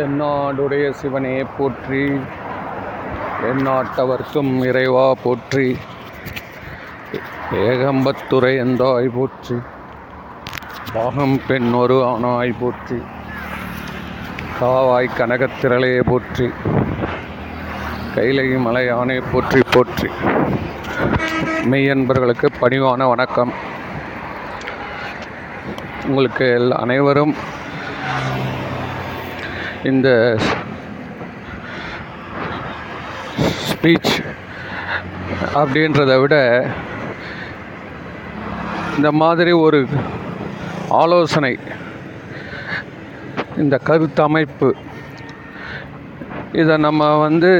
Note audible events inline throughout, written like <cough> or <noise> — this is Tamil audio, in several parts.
தென்னாடுடைய சிவனே போற்றி. எந்நாட்டவர்க்கும் இறைவா போற்றி. ஏகம்பத்துரை எந்தாய் போற்றி. பாகம் பெண் ஒரு ஆனாய் போற்றி. காவாய் கனகத்திரளே போற்றி. கைலை மலையானே போற்றி போற்றி. மெய்யன்பர்களுக்கு பணிவான வணக்கம். உங்களுக்கு அனைவரும் இந்த ஸ்பீச் அப்படின்றத விட இந்த மாதிரி ஒரு ஆலோசனை இந்த கருத்தமைப்பு இதை நம்ம வந்து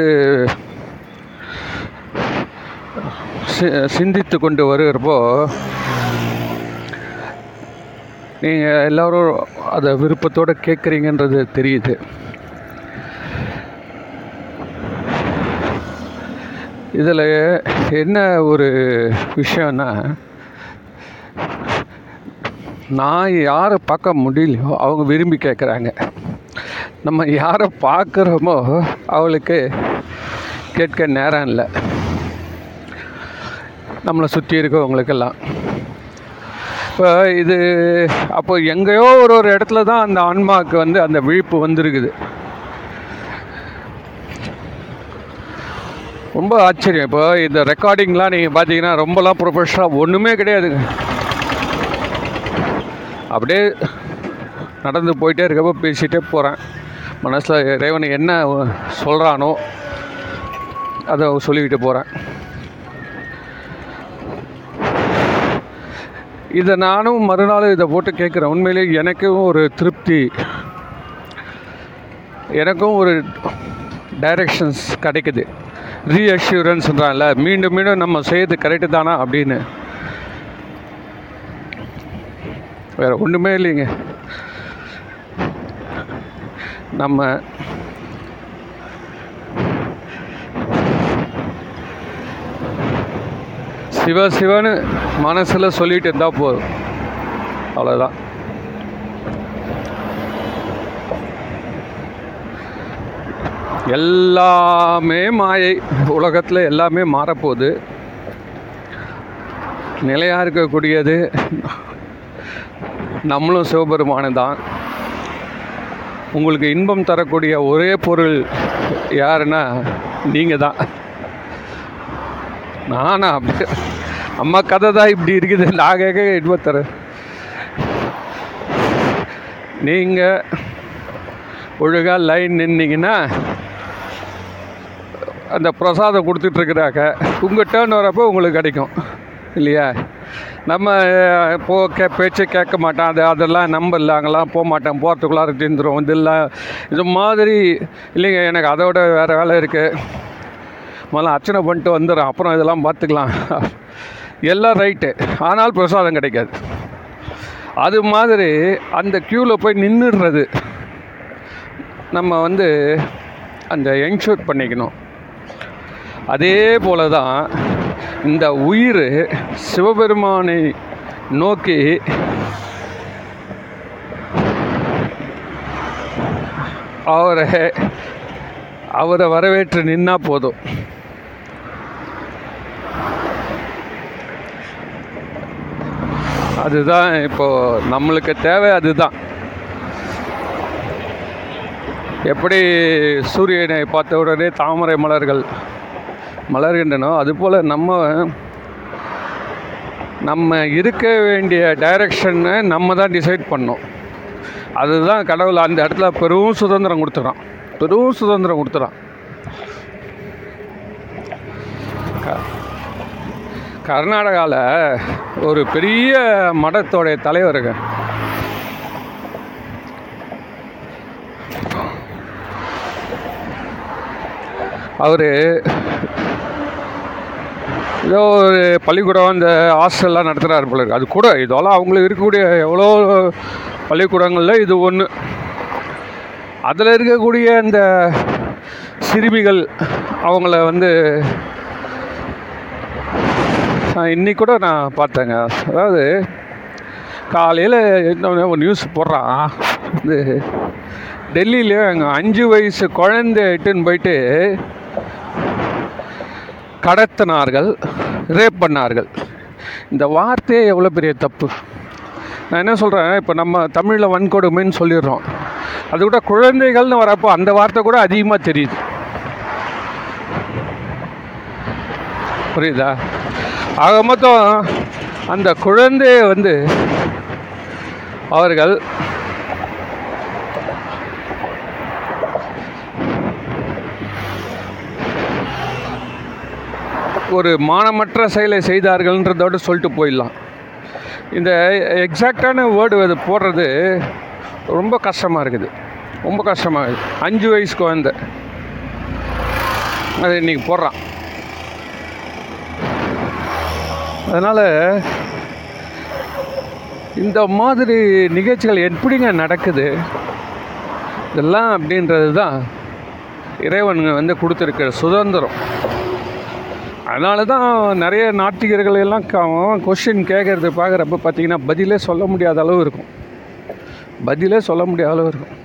சி- சிந்தித்து கொண்டு வருகிறப்போ நீங்கள் எல்லோரும் அதை விருப்பத்தோடு கேட்குறீங்கன்றது தெரியுது. இதில் என்ன ஒரு விஷயம்னா நான் யாரை பார்க்க முடியலையோ அவங்க விரும்பி கேட்குறாங்க நம்ம யாரை பார்க்குறோமோ அவளுக்கு கேட்க நேரம் இல்லை. நம்மளை சுற்றி இருக்கவங்களுக்கெல்லாம். இப்போ இது அப்போ எங்கேயோ ஒரு ஒரு இடத்துல தான் அந்த ஆன்மாவுக்கு வந்து அந்த விழிப்பு வந்திருக்குது. ரொம்ப ஆச்சரியம். இப்போ இந்த ரெக்கார்டிங்லாம் நீங்கள் பார்த்தீங்கன்னா ரொம்பலாம் ப்ரொஃபஷனலாக ஒன்றுமே கிடையாதுங்க. அப்படியே நடந்து போயிட்டே இருக்கப்போ பேசிகிட்டே போகிறேன் மனசில் இறைவன் என்ன சொல்கிறானோ அதை சொல்லிக்கிட்டு போகிறேன் இதை நானும் மறுநாள் இதை போட்டு கேட்குறேன். உண்மையிலேயே எனக்கும் ஒரு திருப்தி. எனக்கும் ஒரு டைரக்ஷன்ஸ் கிடைக்குது. ரீஅஷ்யூரன்ஸ்ன்றான்ல மீண்டும் மீண்டும் நம்ம செய்யறது கரெக்டு தானா அப்படின்னு. வேறு ஒன்றுமே இல்லைங்க. நம்ம சிவ சிவன்னு மனசில் சொல்லிட்டு இருந்தால் போதும். அவ்வளோதான் எல்லாமே மாயை. உலகத்தில் எல்லாமே மாறப்போகுது. நிலையாக இருக்கக்கூடியது நம்மளும் சிவபெருமானு தான். உங்களுக்கு இன்பம் தரக்கூடிய ஒரே பொருள் யாருன்னா நீங்கள் தான் நானா அப்படி அம்மா கதை தான் இப்படி இருக்குது. நான் கேட்க இன்பம் நீங்கள் ஒழுங்காக லைன் நின்னீங்கன்னா அந்த பிரசாதம் கொடுத்துட்ருக்குறாக்க உங்கள் டேர்ன் வரப்போ உங்களுக்கு கிடைக்கும். இல்லையா? நம்ம அஹ், போ கே பேச்சு கேட்க மாட்டோம் அது அதெல்லாம் நம்பல அங்கெல்லாம் போக மாட்டேன். போகிறதுக்குள்ளார தீர்ந்துடும் இதெல்லாம் இது மாதிரி இல்லைங்க எனக்கு அதோட வேறு வேலை இருக்குது முதல்ல அர்ச்சனை பண்ணிட்டு வந்துடும் அப்புறம் இதெல்லாம் பார்த்துக்கலாம். எல்லாம் ரைட்டு. ஆனால் பிரசாதம் கிடைக்காது. அது மாதிரி அந்த க்யூவில் போய் நின்றுடுறது நம்ம வந்து அந்த என்ஷூர் பண்ணிக்கணும். அதே போல தான் இந்த உயிர் சிவபெருமானை நோக்கி அவரை அவரை வரவேற்று நின்னா போதும். அதுதான் இப்போ நம்மளுக்கு தேவை அதுதான். எப்படி சூரியனை பார்த்த உடனே தாமரை மலர்கள் மலர்கின்றனோ அதுபோல் நம்ம நம்ம இருக்க வேண்டிய டைரக்ஷனை நம்ம தான் டிசைட் பண்ணோம் அதுதான் கடவுள் அந்த இடத்துல பெரும் சுதந்திரம் கொடுத்துறான். பெரும் சுதந்திரம் கொடுத்துறான். கர்நாடகாவில் ஒரு பெரிய மடத்தோடைய தலைவருங்க. அவர் ஏதோ ஒரு பள்ளிக்கூடம் இந்த ஹாஸ்டல்லாம் நடத்துகிறாரு போல இருக்கு. அது கூட இதெல்லாம் அவங்களுக்கு இருக்கக்கூடிய எவ்வளோ பள்ளிக்கூடங்களில் இது ஒன்று அதில் இருக்கக்கூடிய இந்த சிறுமிகள் அவங்கள வந்து இன்னைக்கு கூட நான் பார்த்தேங்க. அதாவது காலையில் ஒரு நியூஸ் போடுறான். இது டெல்லியில் அங்கே அஞ்சு வயசு குழந்தை இட்டுன்னு போயிட்டு கடத்தினார்கள் ரேப் பண்ணார்கள். இந்த வார்த்தையே எவ்வளோ பெரிய தப்பு. நான் என்ன சொல்கிறேன் இப்போ நம்ம தமிழில் வன்கொடுமைன்னு சொல்லிடுறோம். அது கூட குழந்தைகள்னு வரப்போ அந்த வார்த்தை கூட அதிகமாக தெரியுது. புரியுதா? ஆக மொத்தம் அந்த குழந்தையை வந்து அவர்கள் ஒரு மானமற்ற செயலை செய்தார்கள்ன்றதோடு சொல்லிட்டு போயிடலாம். இந்த எக்ஸாக்டான வேர்டு அது போடுறது ரொம்ப கஷ்டமாக இருக்குது. ரொம்ப கஷ்டமாக இருக்குது. அஞ்சு வயசு குழந்தை. அது இன்றைக்கி போடுறான். அதனால் இந்த மாதிரி நிகழ்ச்சிகள் எப்படிங்க நடக்குது? இதெல்லாம் அப்படின்றது தான் இறைவனுங்க வந்து கொடுத்துருக்கிற சுதந்திரம். அதனால தான் நிறைய நாட்டிகர்கள் எல்லாம் கொஷின் கேட்குறது பார்க்குறப்ப பார்த்தீங்கன்னா பதிலே சொல்ல முடியாத அளவு இருக்கும். பதிலே சொல்ல முடியாத அளவு இருக்கும்.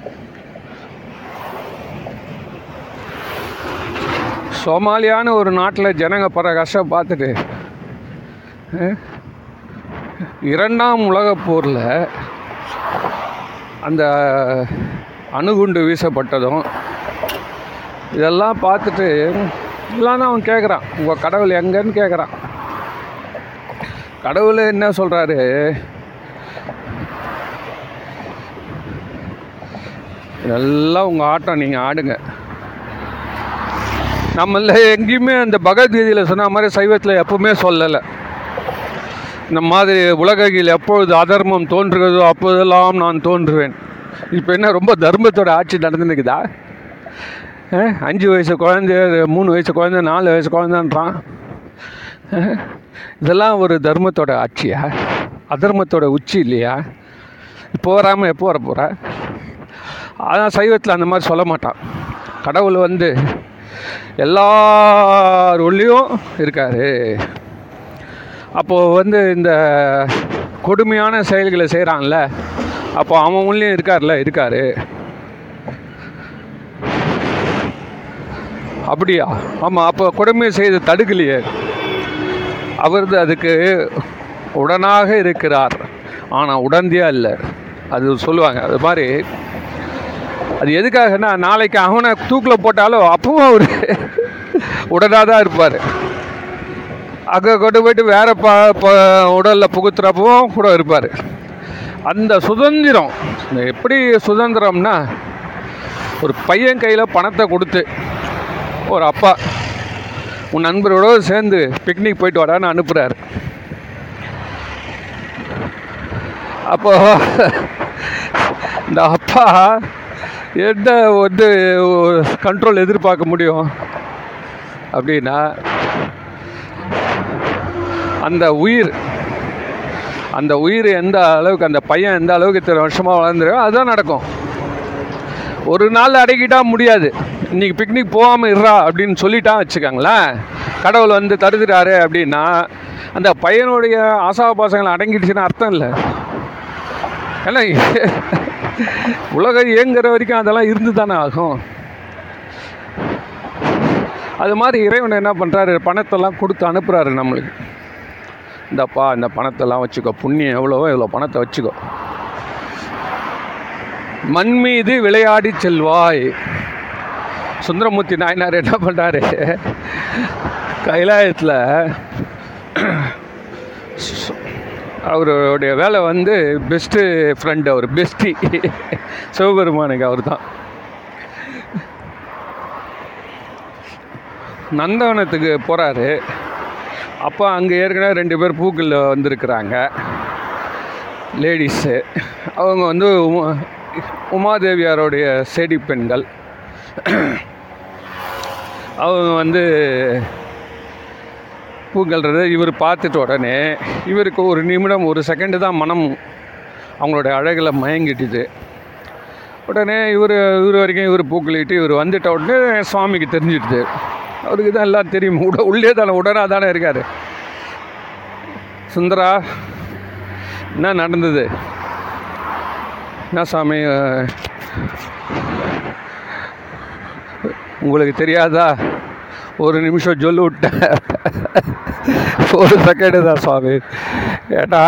சோமாலியான ஒரு நாட்டில் ஜனங்க படுற கஷ்டம் பார்த்துட்டு இரண்டாம் உலகப் போரில் அந்த அணுகுண்டு வீசப்பட்டதும் இதெல்லாம் பார்த்துட்டு இல்லைன்னா அவன் கேட்குறான் உங்கள் கடவுள் எங்கன்னு கேட்குறான் கடவுள் என்ன சொல்கிறாரு இதெல்லாம் உங்கள் ஆட்டம் நீங்கள் ஆடுங்க. நம்மள எங்கேயுமே அந்த பகவத்கீதையில் சொன்ன மாதிரி சைவத்தில் எப்பவுமே சொல்லலை. இந்த மாதிரி உலகில் எப்பொழுது அதர்மம் தோன்றுகிறதோ அப்போதெல்லாம் நான் தோன்றுவேன். இப்போ என்ன ரொம்ப தர்மத்தோட ஆட்சி நடந்துருக்குதா அஞ்சு வயசு குழந்தை மூணு வயசு குழந்தை நாலு வயசு குழந்தைன்றான். இதெல்லாம் ஒரு தர்மத்தோட ஆட்சியா? அதர்மத்தோட உச்சி இல்லையா? இப்போ வராமல் எப்போ வர போகிற அதான் சைவத்தில் அந்த மாதிரி சொல்ல மாட்டான். கடவுள் வந்து எல்லார் உள்ளேயும் இருக்காரு. அப்போது வந்து இந்த கொடுமையான செயல்களை செய்கிறான்ல அப்போ அவன் உள்ளேயும் இருக்கார்ல இருக்காரு. அப்படியா? ஆமாம் அப்போ கொடுமை செய்து தடுக்கலையே. அவரது அதுக்கு உடனாக இருக்கிறார். ஆனால் உடந்தையா இல்லை. அது சொல்லுவாங்க அது மாதிரி. அது எதுக்காகன்னா நாளைக்கு அவனை தூக்கில் போட்டாலும் அப்பவும் அவர் உடனாக தான் இருப்பார். அங்கே கொண்டு போயிட்டு வேறு ப ப உடலில் புகுத்துறப்பவும் கூட இருப்பார். அந்த சுதந்திரம் எப்படி சுதந்திரம்னா ஒரு பையன் கையில் பணத்தை கொடுத்து ஒரு அப்பா உன் நண்பரோட சேர்ந்து பிக்னிக் போயிட்டு வாடான்னு அனுப்புகிறாரு அப்போ இந்த அப்பா என்ன வந்து கண்ட்ரோல் எதிர்பார்க்க முடியும்? அப்படின்னா அந்த உயிர் அந்த உயிர் எந்த அளவுக்கு அந்த பையன் எந்த அளவுக்கு இத்தனை வருஷமாக வளர்ந்துருக்கோ அதுதான் நடக்கும். ஒரு நாள் அடக்கிட்டா முடியாது. இன்றைக்கி பிக்னிக் போகாமல் இருறா அப்படின்னு சொல்லிட்டான் வச்சுக்கோங்களேன். கடவுள் வந்து தருதுறாரு அப்படின்னா அந்த பையனுடைய ஆசாபாசங்களை அடங்கிடுச்சுன்னு அர்த்தம் இல்லை. ஏன்னா உலகம் இயங்குற வரைக்கும் அதெல்லாம் இருந்து தானே ஆகும். அது மாதிரி இறைவன் என்ன பண்ணுறாரு பணத்தெல்லாம் கொடுத்து அனுப்புகிறாரு நம்மளுக்கு. இந்தப்பா இந்த பணத்தெல்லாம் வச்சுக்கோ. புண்ணியம் எவ்வளவோ இவ்வளோ பணத்தை வச்சுக்கோ. மண் மீது விளையாடி செல்வாய். சுந்தரமூர்த்தி நாயனார் என்ன பண்ணுறாரு கைலாயத்தில் அவருடைய வேலை வந்து பெஸ்ட்டு ஃப்ரெண்டு அவர் பெஸ்டி சிவபெருமானுக்கு அவர் தான் நந்தவனத்துக்கு போகிறாரு அப்போ அங்கே ஏற்கனவே ரெண்டு பேர் பூக்களில் வந்திருக்கிறாங்க. லேடிஸு அவங்க வந்து உமா உமாதேவியாருடைய செடி பெண்கள். அவங்க வந்து பூங்கல்றத இவர் பார்த்துட்ட உடனே இவருக்கு ஒரு நிமிடம் ஒரு செகண்டு தான் மனம் அவங்களுடைய அழகில் மயங்கிட்டுது. உடனே இவர் இவர் வரைக்கும் இவர் பூக்களிட்டு இவர் வந்துட்ட உடனே சுவாமிக்கு தெரிஞ்சிடுது. அவருக்கு தான் எல்லாம் தெரியும். உட உள்ளே தானே உடனாக தானே இருக்கார். சுந்தரா என்ன நடந்தது? என்ன சாமி உங்களுக்கு தெரியாதா? ஒரு நிமிஷம் சொல்லி விட்டேன். ஒரு செகண்டு தான் சுவாமி ஏட்டா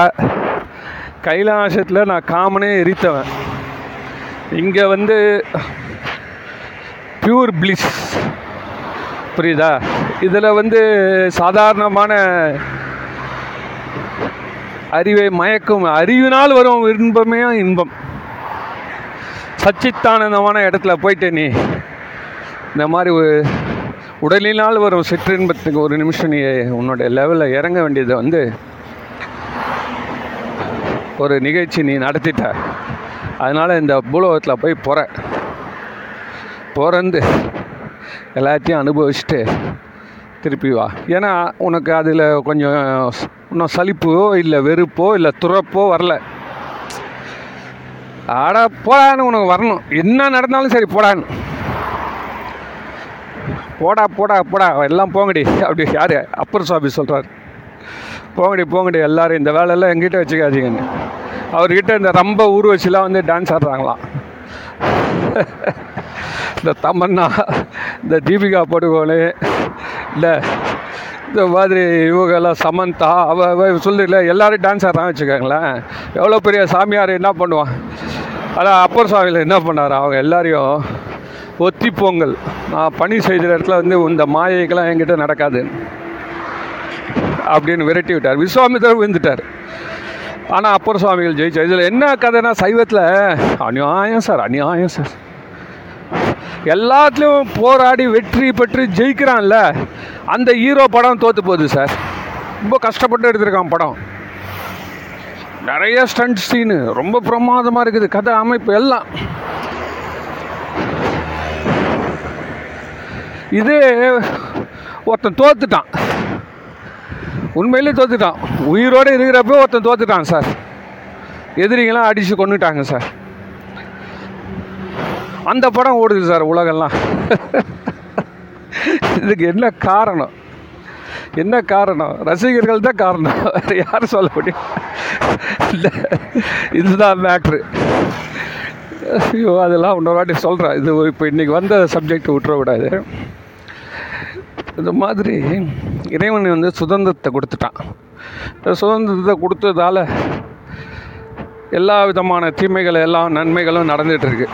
கைலாசத்தில் நான் காமனே எரித்தவன். இங்கே வந்து பியூர் பிளிஸ் புரியுதா? இதில் வந்து சாதாரணமான அறிவை மயக்கும் அறிவினால் வரும் இன்பமே இன்பம். சச்சித்தானந்தமான இடத்துல போயிட்டு நீ. இந்த மாதிரி ஒரு உடலினால் வரும் சிற்றின்பத்துக்கு ஒரு நிமிஷம் நீ உன்னோட லெவலில் இறங்க வேண்டியதை வந்து ஒரு நிகழ்ச்சி நீ நடத்திட்ட. அதனால் இந்த பூலோகத்தில் போய் போகிற பிறந்து எல்லாத்தையும் அனுபவிச்சுட்டு திருப்பி வா. ஏன்னா உனக்கு அதில் கொஞ்சம் இன்னும் சலிப்போ இல்லை வெறுப்போ இல்லை துறப்போ வரல. ஆடா போடான்னு உனக்கு வரணும். என்ன நடந்தாலும் சரி போடான்னு. போடா போடா போடா. எல்லாம் போங்கடி. அப்படி யார்? அப்பர் சுவாமி சொல்கிறார் போங்கடி போங்கடி. எல்லாரும் இந்த வேலையெல்லாம் எங்கிட்ட வச்சுக்காதீங்கன்னு. அவர்கிட்ட இந்த ரொம்ப ஊர் வச்சுலாம் வந்து டான்ஸ் ஆடுறாங்களாம். இந்த தமன்னா இந்த தீபிகா படுகோனு இல்லை இந்த மாதிரி இவங்கெல்லாம் சமந்தா அவ அவ சொல்லல எல்லாரும் டான்ஸ் ஆடுறான்னு வச்சுக்கோங்களேன். எவ்வளோ பெரிய சாமியார் என்ன பண்ணுவான்? ஆனால் அப்பர் சுவாமியில் என்ன பண்ணார்? அவங்க எல்லாரையும் ஒத்தி பொங்கல் நான் பணி செய்கிற இடத்துல வந்து இந்த மாயைக்கெல்லாம் என்கிட்ட நடக்காது. அப்படின்னு விரட்டி விட்டார். விஸ்வாமித்தர் விழுந்துட்டார். ஆனால் அப்பர் சுவாமிகள் ஜெயிச்சார் இதில் என்ன கதைனா சைவத்தில் அநியாயம் சார் அநியாயம் சார். எல்லாத்துலேயும் போராடி வெற்றி பெற்று ஜெயிக்கிறான்ல அந்த ஹீரோ படம் தோற்று போகுது சார். ரொம்ப கஷ்டப்பட்டு எடுத்திருக்கான் படம். நிறைய ஸ்டண்ட் சீனு ரொம்ப பிரமாதமாக இருக்குது கதை அமைப்பு எல்லாம். இதே ஒருத்தன் தோத்துட்டான். உண்மையிலே தோத்துட்டான். உயிரோடு இருக்கிறப்ப ஒருத்தன் தோத்துட்டான் சார் எதிரிங்களாம் அடித்து கொண்டுட்டாங்க சார் அந்த படம் ஓடுது சார் உலகெல்லாம். இதுக்கு என்ன காரணம்? என்ன காரணம்? ரசிகர்கள் தான் காரணம். வேறு யார் சொல்ல முடியும். இல்லை இதுதான் மேட்ரு ஐயோ அதெல்லாம் இன்னொரு வாட்டி சொல்கிறேன் இது இப்போ இன்றைக்கி வந்த சப்ஜெக்ட் விட்டுறக்கூடாது இந்த மாதிரி இறைவன் வந்து சுதந்திரத்தை கொடுத்துட்டான். சுதந்திரத்தை கொடுத்ததால் எல்லா விதமான தீமைகள் எல்லாம் நன்மைகளும் நடந்துகிட்ருக்கு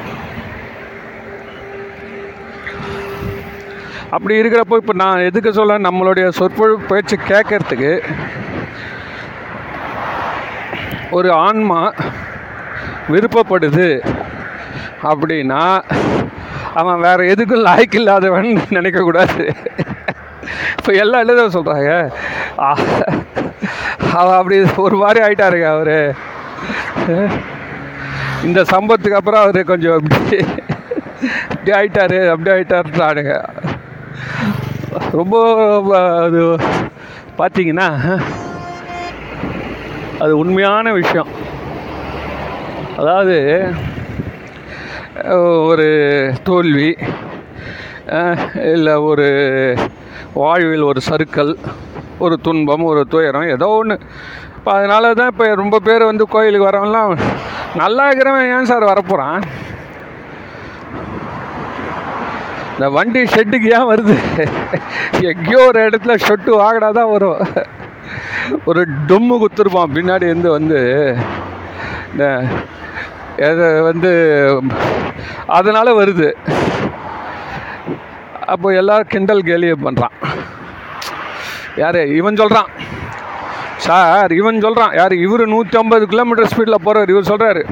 அப்படி இருக்கிறப்போ இப்போ நான் எதுக்கு சொல்ல நம்மளுடைய சொற்பொழு பேச்சு கேட்கறதுக்கு ஒரு ஆன்மா விருப்பப்படுது அப்படின்னா அவன் வேறு எதுக்கும் லாய்க்கு இல்லாதவன் நினைக்கக்கூடாது. இப்போ எல்லா இடத்துல சொல்கிறாங்க அவன் அப்படி ஒரு மாதிரி ஆகிட்டாருங்க அவர். இந்த சம்பவத்துக்கு அப்புறம் அவர் கொஞ்சம் இப்படி இப்படி ஆகிட்டாரு அப்படி ஆகிட்டாருன்றானுங்க ரொம்ப அது பார்த்தீங்கன்னா அது உண்மையான விஷயம். அதாவது ஒரு தோல்வி இல்லை ஒரு வாழ்வில் ஒரு சறுக்கல் ஒரு துன்பம் ஒரு துயரம் ஏதோ ஒன்று இப்போ அதனால தான் இப்போ ரொம்ப பேர் வந்து கோயிலுக்கு வரவன்லாம் நல்லா இருக்கிறவன் ஏன் சார் வரப்போகிறான் இந்த வண்டி ஷெட்டுக்கு ஏன் வருது? எங்கேயோ ஒரு இடத்துல ஷெட்டு வாங்கினா தான் வரும். ஒரு டொம்மு குத்துருப்பான். பின்னாடி இருந்து வந்து இந்த வந்து அதனால் வருது. அப்போ எல்லோரும் கிண்டல் கேலியை பண்ணுறான் யார்? இவன் சொல்கிறான் சார் இவன் சொல்கிறான் யார்? இவர் நூற்றி ஐம்பது கிலோமீட்டர் ஸ்பீடில் போகிறார் இவர் சொல்கிறாரு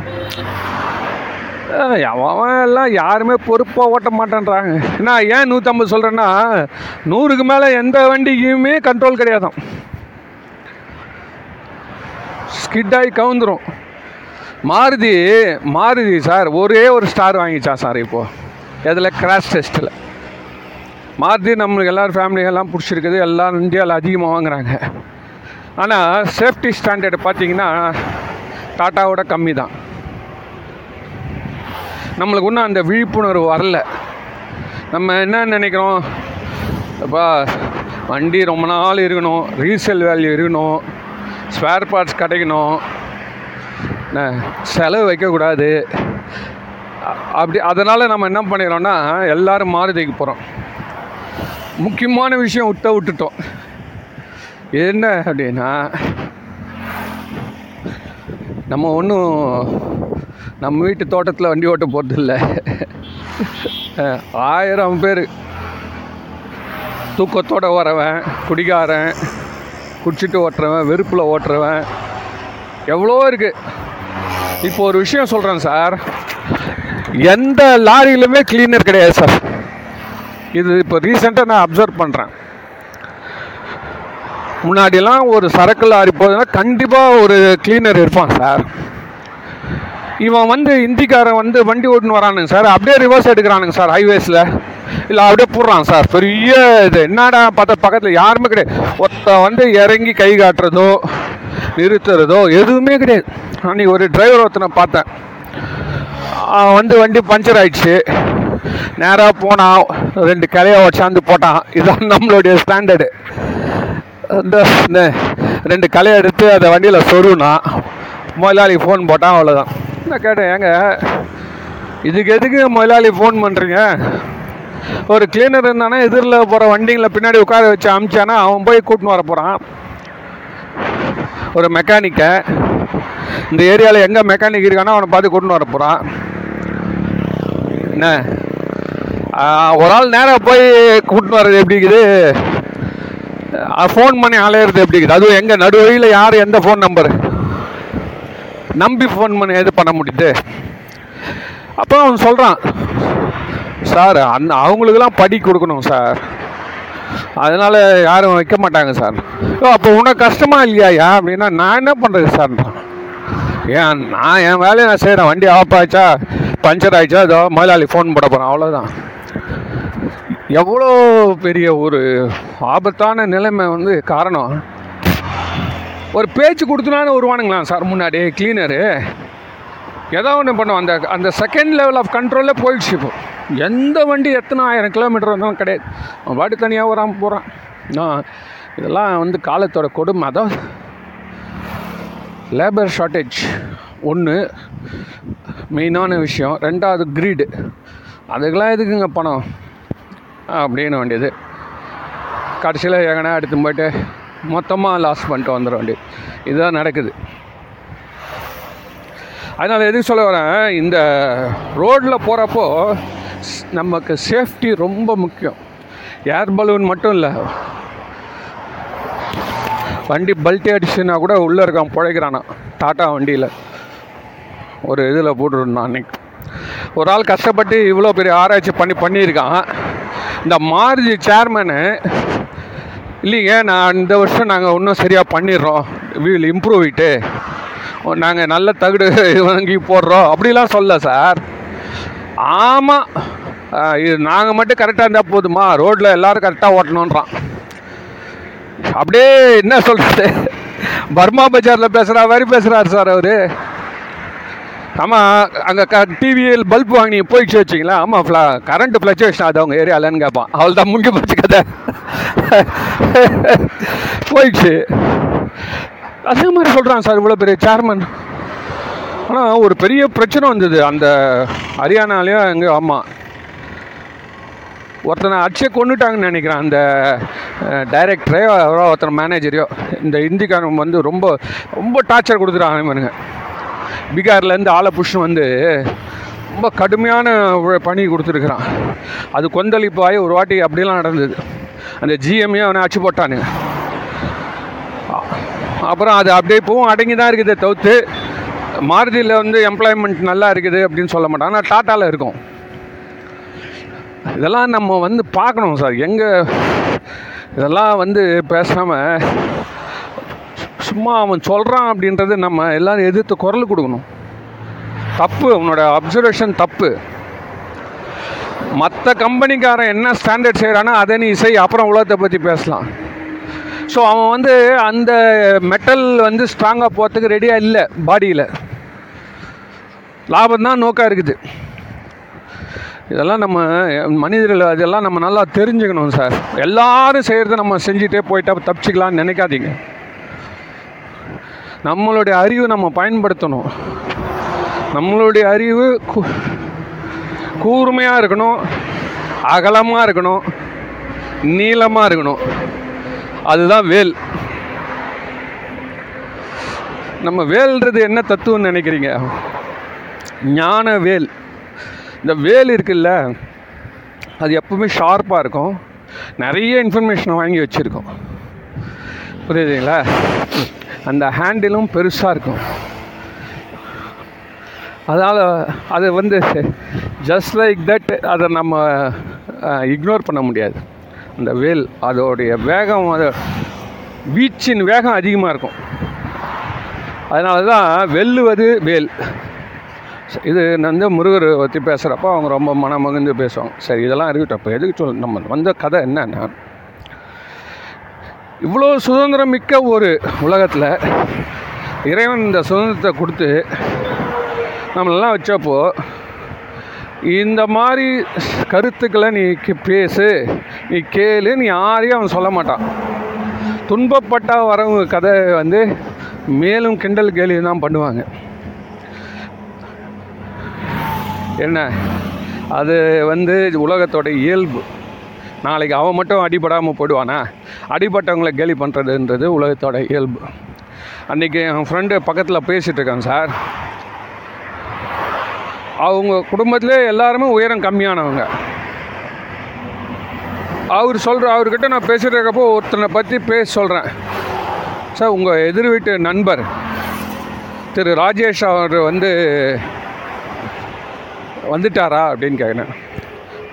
அவன் எல்லாம் யாருமே பொறுப்பாக ஓட்ட மாட்டேன்றாங்க. நான் ஏன் நூற்றம்பது சொல்கிறேன்னா நூறுக்கு மேலே எந்த வண்டிக்குமே கண்ட்ரோல் கிடையாதான் ஸ்கிட்டாகி கவுந்துரும். மாருதி மாருதி சார் ஒரே ஒரு ஸ்டார் வாங்கிச்சான் சார் இப்போது எதில்? கிராஷ் டெஸ்ட்டில் மாற்றி நம்மளுக்கு எல்லோரும் ஃபேமிலிகள்லாம் பிடிச்சிருக்குது. எல்லாம் இந்தியாவில் அதிகமாக வாங்குறாங்க. ஆனால் சேஃப்டி ஸ்டாண்டர்டு பார்த்தீங்கன்னா டாட்டாவோட கம்மி தான். நம்மளுக்கு இன்னும் அந்த விழிப்புணர்வு வரல. நம்ம என்ன நினைக்கிறோம்? அப்பா வண்டி ரொம்ப நாள் இருக்கணும். ரீசேல் வேல்யூ இருக்கணும். ஸ்பேர் பார்ட்ஸ் கிடைக்கணும். செலவு வைக்கக்கூடாது. அப்படி அதனால் நம்ம என்ன பண்ணிடுறோம்னா எல்லோரும் மாறுதிக்கு போகிறோம் முக்கியமான விஷயம் விட்ட விட்டுட்டோம். என்ன அப்படின்னா நம்ம ஒன்றும் நம்ம வீட்டு தோட்டத்தில் வண்டி ஓட்ட போகிறதில்ல ஆயிரம் பேர். தூக்கத்தோடு வரவன் குடிகாரன் குடிச்சிட்டு ஓட்டுறவன் வெறுப்பில் ஓட்டுறவன். எவ்வளோ இருக்குது இப்போ ஒரு விஷயம் சொல்கிறேன் சார். எந்த லாரியிலுமே கிளீனர் கிடையாது சார். இது இப்போ ரீசெண்டாக நான் அப்சர்வ் பண்ணுறேன் முன்னாடியெல்லாம் ஒரு சரக்கு லாரி போகுதுன்னா கண்டிப்பாக ஒரு கிளீனர் இருப்பான் சார் இவன் வந்து இந்திக்காரன் வந்து வண்டி ஓட்டுன்னு வரானுங்க சார் அப்படியே ரிவர்ஸ் எடுக்கிறானுங்க சார் ஹைவேஸில் இல்லை அப்படியே போடுறான் சார் பெரிய இது. என்னடா பார்த்தா பக்கத்தில் யாருமே கிடையாது. ஒருத்த வந்து இறங்கி கை காட்டுறதோ நிறுத்துறதோ எதுவுமே கிடையாது. அன்றைக்கி ஒரு டிரைவர் ஒருத்தனை பார்த்தேன். அவன் வந்து வண்டி பஞ்சர் ஆயிடுச்சு. நேராக போனான் ரெண்டு கலையை வச்சாந்து போட்டான். இதுதான் நம்மளுடைய ஸ்டாண்டர்டு இந்த ரெண்டு கலையை எடுத்து அதை வண்டியில் சொருனா முதலாளி ஃபோன் போட்டான் அவ்வளோதான் நான் கேட்டேன் ஏங்க இதுக்கு எதுக்கு முதலாளி ஃபோன் பண்ணுறீங்க ஒரு கிளீனர் இருந்தானா எதிரில் போகிற வண்டிங்களை பின்னாடி உட்கார வச்சு அமிச்சானா அவன் போய் கூட்டின்னு வர போகிறான் ஒரு மெக்கானிக்கை இந்த ஏரியாவில் எங்கே மெக்கானிக் இருக்கானோ அவனை பார்த்து கூட்டின்னு வர போகிறான் என்ன? ஒரு ஆள் நேராக போய் கூட்டின்னு வர்றது எப்படி இருக்குது? ஃபோன் பண்ணி அலையிறது எப்படி இருக்குது? அதுவும் எங்கே? நடுவழியில் யார்? எந்த ஃபோன் நம்பர் நம்பி ஃபோன் பண்ணி எது பண்ண முடியுது. அப்போ அவன் சொல்கிறான் சார் அந் அவங்களுக்கெல்லாம் படி கொடுக்கணும் சார். அதனால் யாரும் வைக்க மாட்டாங்க சார். ஓ அப்போ உனக்கு இல்லையா ஏன் அப்படின்னா நான் என்ன பண்ணுறது சார்? ஏன் நான் என் வேலையை நான் செய்கிறேன் வண்டி ஆஃப் ஆயிடுச்சா பஞ்சர் ஆயிடுச்சா ஏதோ முதலாளி ஃபோன் போட போகிறேன் அவ்வளோதான் எவ்வளோ பெரிய ஒரு ஆபத்தான நிலைமை வந்து காரணம்? ஒரு பேச்சு கொடுத்துனாலும் வருவானுங்களா சார் முன்னாடி கிளீனரு ஏதோ ஒன்று பண்ணுவோம் அந்த அந்த செகண்ட் லெவல் ஆஃப் கண்ட்ரோலில் போயிடுச்சு இப்போ. எந்த வண்டி எத்தனை ஆயிரம் கிலோமீட்டர் வந்தாலும் கிடையாது. அவன் பாட்டு தனியாக வராமல் போகிறான் நான் இதெல்லாம் வந்து காலத்தோட கொடுமை. அதான் லேபர் ஷார்ட்டேஜ் ஒன்று மெயினான விஷயம். ரெண்டாவது க்ரீடு அதுக்கெல்லாம் எதுக்குங்க பணம்? அப்படின்னு வேண்டியது. கடைசியில் எங்கன்னா எடுத்து போயிட்டு மொத்தமாக லாஸ் பண்ணிட்டு வந்துட வேண்டியது. இதுதான் நடக்குது. அதனால் எதுக்கு சொல்ல வரேன்? இந்த ரோட்டில் போகிறப்போ நமக்கு சேஃப்டி ரொம்ப முக்கியம். ஏர் பலூன் மட்டும் இல்லை. வண்டி பல்ட்டி அடிச்சுன்னா கூட உள்ளே இருக்கான் பிழைக்கிறானா? டாட்டா வண்டியில். ஒரு இதில் போட்டுருந்தான் அன்னைக்கு. ஒரு ஆள் கஷ்டப்பட்டு இவ்வளோ பெரிய ஆராய்ச்சி பண்ணி பண்ணியிருக்கான். இந்த மாருதி சேர்மனு இல்லைங்க நான் இந்த வருஷம் நாங்கள் இன்னும் சரியாக பண்ணிடுறோம். வில் இம்ப்ரூவ் இட்டு நாங்கள் நல்ல தகுடு <laughs> வாங்கி போடுறோம். அப்படிலாம் சொல்ல சார் ஆமாம் இது நாங்கள் மட்டும் கரெக்டாக இருந்தால் போதுமா? ரோட்டில் எல்லோரும் கரெக்டாக ஓட்டணுன்றான் அப்படியே என்ன சொல்கிறது <laughs> பர்மா பஜாரில் பேசுகிற மாதிரி பேசுகிறார் சார் அவர். ஆமாம் அங்கே க டிவியில் பல்ப் வாங்கி போயிடுச்சு வச்சிங்களா ஆமாம் ஃப்ளா கரண்ட் ஃப்ளக்சுவேஷன் ஆகுது அவங்க ஏரியாலன்னு கேட்பான். அவள் தான் முடிஞ்சு போச்சு கதை. போயிடுச்சு. அதே மாதிரி சொல்கிறான் சார் இவ்வளோ பெரிய சேர்மன் ஆனால் ஒரு பெரிய பிரச்சனை வந்தது. அந்த ஹரியானாலேயோ எங்கே ஆமாம் ஒருத்தனை அடிச்சே கொண்டுட்டாங்கன்னு நினைக்கிறேன். அந்த டைரக்டரையோ அவரோ ஒருத்தர் மேனேஜரையோ இந்த இந்திக்காரன் வந்து ரொம்ப ரொம்ப டார்ச்சர் கொடுத்துட்டாங்க இவனுங்க. பீகார்லேருந்து ஆளை வந்து ரொம்ப கடுமையான பணி கொடுத்துருக்குறான். அது கொந்தளிப்பாகி ஒரு வாட்டி அப்படிலாம் நடந்தது. அந்த ஜிஎம்ஏ அவனை அச்சு போட்டானுங்க அப்புறம் அது அப்படியே இப்போவும் அடங்கி தான் இருக்குதே. தவிர்த்து மாருதியில் வந்து எம்ப்ளாய்மெண்ட் நல்லா இருக்குது அப்படின்னு சொல்ல மாட்டாங்க ஆனால் டாட்டாவில் இருக்கும். இதெல்லாம் நம்ம வந்து பார்க்கணும் சார். எங்கே இதெல்லாம் வந்து பேசாமல் சும்மா அவன் சொல்கிறான் அப்படின்றது நம்ம எல்லாரும் எதிர்த்து குரல் கொடுக்கணும். தப்பு அவனோட அப்சர்வேஷன் தப்பு. மற்ற கம்பெனிக்காரன் என்ன ஸ்டாண்டர்ட் செய்கிறானோ அதை நீ செய் அப்புறம் உலகத்தை பற்றி பேசலாம். ஸோ அவன் வந்து அந்த மெட்டல் வந்து ஸ்ட்ராங்காக போகிறதுக்கு ரெடியாக இல்லை பாடியில் லாபம் தான் நோக்காக இருக்குது. இதெல்லாம் நம்ம மனிதர்கள் அதெல்லாம் நம்ம நல்லா தெரிஞ்சுக்கணும் சார். எல்லோரும் செய்கிறத நம்ம செஞ்சுட்டே போயிட்டா தப்பிச்சிக்கலாம்னு நினைக்காதீங்க. நம்மளுடைய அறிவு நம்ம பயன்படுத்தணும். நம்மளுடைய அறிவு கூ- கூர்மையாக இருக்கணும் அகலமாக இருக்கணும் நீளமாக இருக்கணும். அதுதான் வேல். நம்ம வேல்ன்றது என்ன தத்துவம்னு நினைக்கிறீங்க? ஞான வேல். இந்த வேல் இருக்குல்ல அது எப்பவுமே ஷார்ப்பாக இருக்கும். நிறைய இன்ஃபர்மேஷனை வாங்கி வச்சுருக்கோம். புரியுதுங்களா? அந்த ஹேண்டிலும் பெருசாக இருக்கும். அதனால் அது வந்து ஜஸ்ட் லைக் தட் அதை நம்ம இக்னோர் பண்ண முடியாது. அந்த வேல் அதோடைய வேகம் அது வீச்சின் வேகம் அதிகமாக இருக்கும். அதனால தான் வெல்லுவது வேல். இது வந்து முருகர் பற்றி பேசுகிறப்போ அவங்க ரொம்ப மனமகிழ்ந்து பேசுவாங்க. சரி இதெல்லாம் இருக்கட்டும். இப்போ எதுக்கு சொல் நம்ம வந்த கதை என்னன்னா இவ்வளோ சுதந்திரம் மிக்க ஒரு உலகத்தில் இறைவன் இந்த சுதந்திரத்தை கொடுத்து நம்மளெல்லாம் வச்சப்போ இந்த மாதிரி கருத்துக்களை நீ பேசு நீ கேளு நீ யாரையும் அவன் சொல்ல மாட்டான். துன்பப்பட்டா வரவங்க கதை வந்து மேலும் கிண்டல் கேலி தான் பண்ணுவாங்க. என்ன? அது வந்து உலகத்தோட இயல்பு. நாளைக்கு அவன் மட்டும் அடிபடாமல் போடுவானா அடிபட்டவங்களை கேலி பண்ணுறதுன்றது உலகத்தோட இயல்பு. அன்றைக்கி என் ஃப்ரெண்டு பக்கத்தில் பேசிகிட்ருக்கான் சார் அவங்க குடும்பத்திலே எல்லாருமே உயரம் கம்மியானவங்க. அவர் சொல்கிற அவர்கிட்ட நான் பேசிட்டு இருக்கப்போ ஒருத்தனை பற்றி பேச சொல்கிறேன் சார் உங்கள் எதிர் வீட்டு நண்பர் திரு ராஜேஷ் அவர் வந்து வந்துட்டாரா அப்படின்னு கேட்குறேன்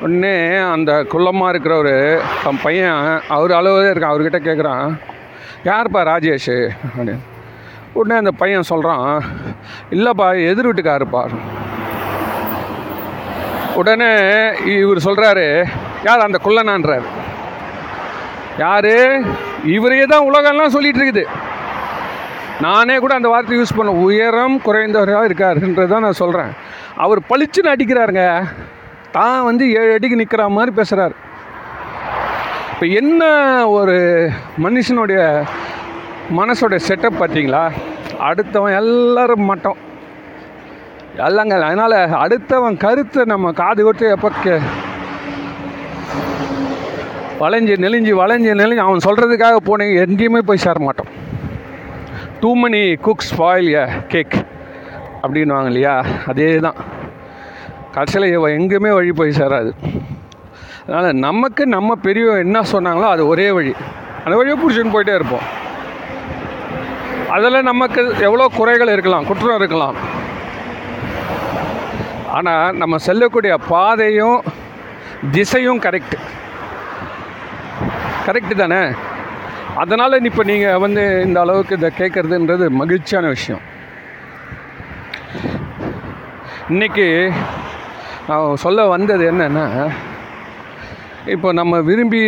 உடனே அந்த குள்ளமாக இருக்கிறவர் தன் பையன் அவர் அளவுதே இருக்கான் அவர்கிட்ட கேட்குறான் யார்ப்பா ராஜேஷ்? அப்படின்னு. உடனே அந்த பையன் சொல்கிறான் இல்லைப்பா எதிர் வீட்டுக்காருப்பா உடனே இவர் சொல்கிறாரு யார் அந்த குள்ளனான்றார்? யார்? இவரே தான் உலகம்லாம் சொல்லிகிட்ருக்குது இருக்குது. நானே கூட அந்த வார்த்தை யூஸ் பண்ண உயரம் குறைந்தவராக இருக்காருன்றது தான் நான் சொல்கிறேன் அவர் பளிச்சுன்னு அடிக்கிறாருங்க. தான் வந்து ஏழு அடிக்கு நிற்கிற மாதிரி பேசுகிறார் இப்போ என்ன ஒரு மனுஷனுடைய மனசோட செட்டப் பார்த்தீங்களா? அடுத்தவன் எல்லாரும் மட்டம். எல்லாங்க அதனால் அடுத்தவன் கருத்தை நம்ம காது கொடுத்து எப்போ கே வளைஞ்சு நெளிஞ்சு வளைஞ்சு நெளிஞ்சு அவன் சொல்கிறதுக்காக போனீங்க எங்கேயுமே போய் சேர மாட்டோம். Too many cooks spoil a cake அப்படின்வாங்க இல்லையா? அதே தான் கடைசியில் எங்கேயுமே வழி போய் சேராது. அதனால் நமக்கு நம்ம பெரியவங்க என்ன சொன்னாங்களோ அது ஒரே வழி. அந்த வழியை பிடிச்சின்னு போயிட்டே இருப்போம். அதில் நமக்கு எவ்வளோ குறைகள் இருக்கலாம் குற்றம் இருக்கலாம். ஆனால் நம்ம செல்லக்கூடிய பாதையும் திசையும் கரெக்ட் கரெக்டு தானே? அதனால் இப்போ நீங்கள் வந்து இந்த அளவுக்கு இதை கேட்குறதுன்றது மகிழ்ச்சியான விஷயம். இன்னைக்கு நான் சொல்ல வந்தது என்னென்னா இப்போ நம்ம விரும்பி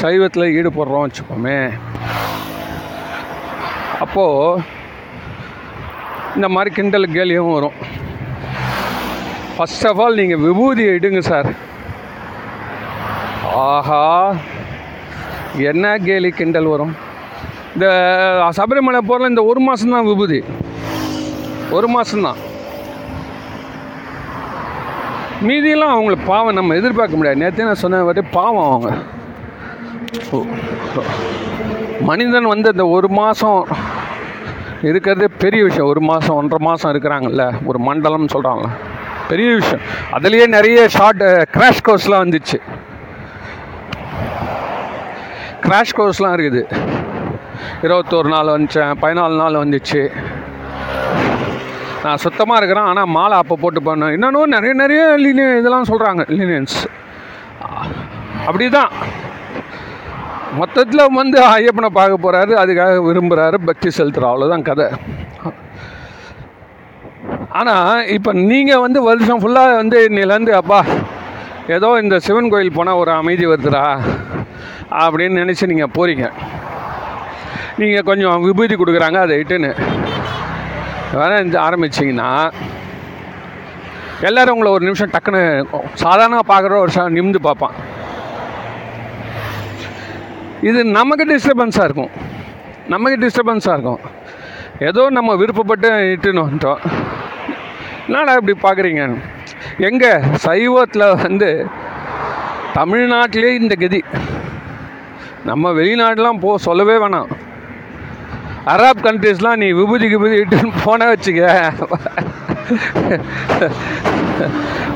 சைவத்தில் ஈடுபடுறோம் வச்சுப்போமே அப்போது இந்த மாதிரி கிண்டல் கேலியும் வரும். ஃபஸ்ட் ஆஃப் ஆல் நீங்கள் விபூதியை இடுங்க சார் ஆஹா என்ன கேலி கிண்டல் வரும்? இந்த சபரிமலை போகிற இந்த ஒரு மாதம்தான் விபூதி. ஒரு மாதம்தான் மீதியெல்லாம் அவங்கள பாவம் நம்ம எதிர்பார்க்க முடியாது. நேற்றே நான் சொன்ன வாட்டி பாவம் அவங்க. மனிதன் வந்து இந்த ஒரு மாதம் இருக்கிறதே பெரிய விஷயம். ஒரு மாதம் ஒன்றரை மாதம் இருக்கிறாங்கல்ல ஒரு மண்டலம்னு சொல்கிறாங்க பெரிய விஷயம். அதுலேயே நிறைய ஷார்ட் கிராஷ் கோர்ஸ்லாம் வந்துச்சு. கிராஷ் கோர்ஸ்லாம் இருக்குது. இருபத்தோரு நாள் வந்துச்சேன் பதினாலு நாள் வந்துச்சு. நான் சுத்தமாக இருக்கிறேன் ஆனால் மாலை அப்போ போட்டு பண்ணேன் இன்னொன்று நிறைய நிறைய லீனிய இதெல்லாம் சொல்கிறாங்க லீனியன்ஸ் அப்படி தான் மொத்தத்தில் வந்து ஐயப்பனை பார்க்க போகிறாரு அதுக்காக விரும்புகிறாரு பக்தி செலுத்துகிறார் அவ்வளோதான் கதை. ஆனால் இப்போ நீங்கள் வந்து வருஷம் ஃபுல்லாக வந்து இன்னிலேருந்து அப்பா ஏதோ இந்த சிவன் கோயில் போனால் ஒரு அமைதி வருதுடா அப்படின்னு நினச்சி நீங்கள் போகிறீங்க நீங்கள் கொஞ்சம் விபூதி கொடுக்குறாங்க அதை இட்டுன்னு. வேற ஆரம்பிச்சிங்கன்னா எல்லோரும் உங்களை ஒரு நிமிஷம் டக்குன்னு சாதாரணமாக பார்க்குற ஒரு நிமிந்து பார்ப்பான். இது நமக்கு டிஸ்டர்பன்ஸாக இருக்கும். நமக்கு டிஸ்டர்பன்ஸாக இருக்கும். ஏதோ நம்ம விருப்பப்பட்டு இட்டுன்னு வந்துட்டோம். என்னடா இப்படி பார்க்குறீங்க? எங்கே? சைவத்தில் வந்து தமிழ்நாட்டிலே இந்த கதி. நம்ம வெளிநாடெலாம் போ சொல்லவே வேணாம். அராப் கண்ட்ரீஸ்லாம் நீ விபூதி கிபூதி இட்டுன்னு போன வச்சுக்க.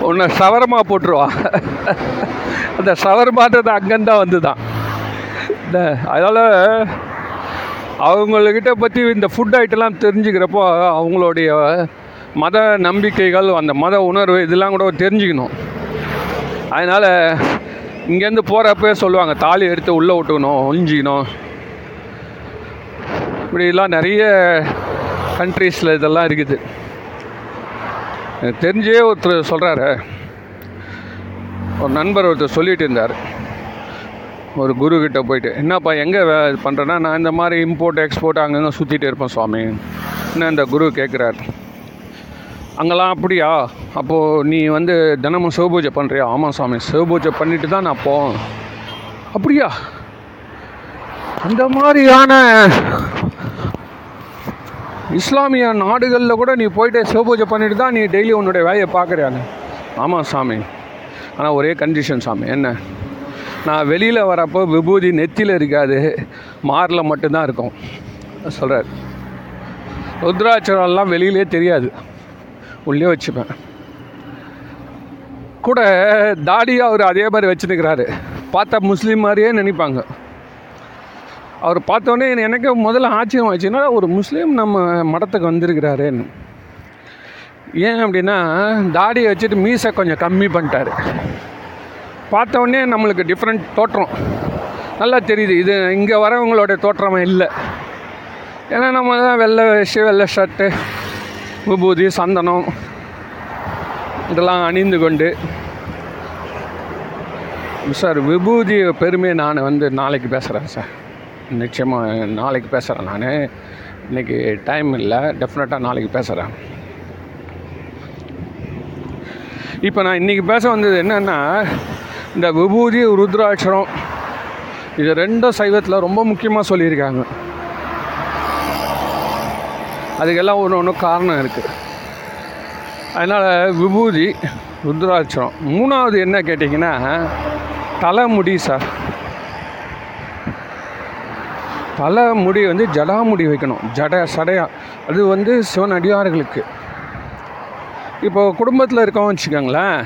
உன்னை சவரமா போட்டுருவா. அந்த சவரமான்றது அங்கேருந்தான் வந்து தான் அதனால் அவங்கக்கிட்ட பற்றி இந்த ஃபுட் ஐட்டம்லாம் தெரிஞ்சுக்கிறப்போ அவங்களுடைய மத நம்பிக்கைகள் அந்த மத உணர்வு இதெல்லாம் கூட தெரிஞ்சுக்கணும். அதனால் இங்கேருந்து போகிறப்பவே சொல்லுவாங்க தாலி எடுத்து உள்ளே விட்டுக்கணும் ஒழிஞ்சிக்கணும் இப்படிலாம் நிறைய கண்ட்ரீஸில் இதெல்லாம் இருக்குது. எனக்கு தெரிஞ்சே ஒருத்தர் சொல்கிறாரு ஒரு நண்பர் ஒருத்தர் சொல்லிட்டு இருந்தார். ஒரு குரு கிட்ட போயிட்டு என்னப்பா எங்கே வே பண்ணுறேன்னா நான் இந்த மாதிரி இம்போர்ட் எக்ஸ்போர்ட் அங்கங்கே சுற்றிட்டு இருப்பேன் சுவாமி. என்ன இந்த குரு கேட்குறாரு அங்கெல்லாம் அப்படியா? அப்போது நீ வந்து தினமும் சிவபூஜை பண்ணுறியா ஆமாம் சுவாமி சிவபூஜை பண்ணிட்டு தான் நான் போவேன். அப்படியா? அந்த மாதிரியான இஸ்லாமிய நாடுகளில் கூட நீ போயிட்டு சிவபூஜை பண்ணிட்டு தான் நீ டெய்லி உன்னுடைய வேலையை பார்க்குறியாங்க ஆமாம் சாமி. ஆனால் ஒரே கண்டிஷன் சாமி. என்ன? நான் வெளியில் வரப்போ விபூதி நெத்தியில் இருக்காது. மாரில் மட்டும்தான் இருக்கும். சொல்கிறார் ருத்ராட்சரெல்லாம் வெளியிலே தெரியாது. உள்ளே வச்சுப்பேன். கூட தாடியாக அவர் அதே மாதிரி வச்சுருக்கிறாரு பார்த்தா முஸ்லீம் மாதிரியே நினைப்பாங்க. அவர் பார்த்தோன்னே எனக்கு முதல்ல ஆச்சரியம் ஆச்சுன்னா ஒரு முஸ்லீம் நம்ம மடத்துக்கு வந்திருக்கிறாருன்னு. ஏன் அப்படின்னா தாடியை வச்சுட்டு மீசை கொஞ்சம் கம்மி பண்ணிட்டாரு. பார்த்தோன்னே நம்மளுக்கு டிஃப்ரெண்ட் தோற்றம். நல்லா தெரியுது இது இங்கே வரவங்களோட தோற்றம் இல்லை. ஏன்னா நம்ம தான் வெள்ளை வேஷ்டி வெள்ளை ஷர்ட்டு விபூதி சந்தனம் இதெல்லாம் அணிந்து கொண்டு. சார் விபூதி பெருமையை நான் வந்து நாளைக்கு பேசுகிறேன் சார். நிச்சயமாக நாளைக்கு பேசுகிறேன் நான். இன்றைக்கி டைம் இல்லை டெஃபினட்டாக நாளைக்கு பேசுகிறேன் இப்போ நான் இன்றைக்கி பேச வந்தது என்னென்னா இந்த விபூதி ருத்ராட்சரம் இது ரெண்டும் சைவத்தில் ரொம்ப முக்கியமாக சொல்லியிருக்காங்க. அதுக்கெல்லாம் ஒன்று ஒன்று காரணம் இருக்குது அதனால் விபூதி ருத்ராட்சரம் மூணாவது என்ன கேட்டிங்கன்னா தலைமுடி சார். தலைமுடி வந்து ஜடாமுடி வைக்கணும். ஜட சடையா. அது வந்து சிவன் அடியார்களுக்கு. இப்போ குடும்பத்தில் இருக்கவன் வச்சுக்கோங்களேன்.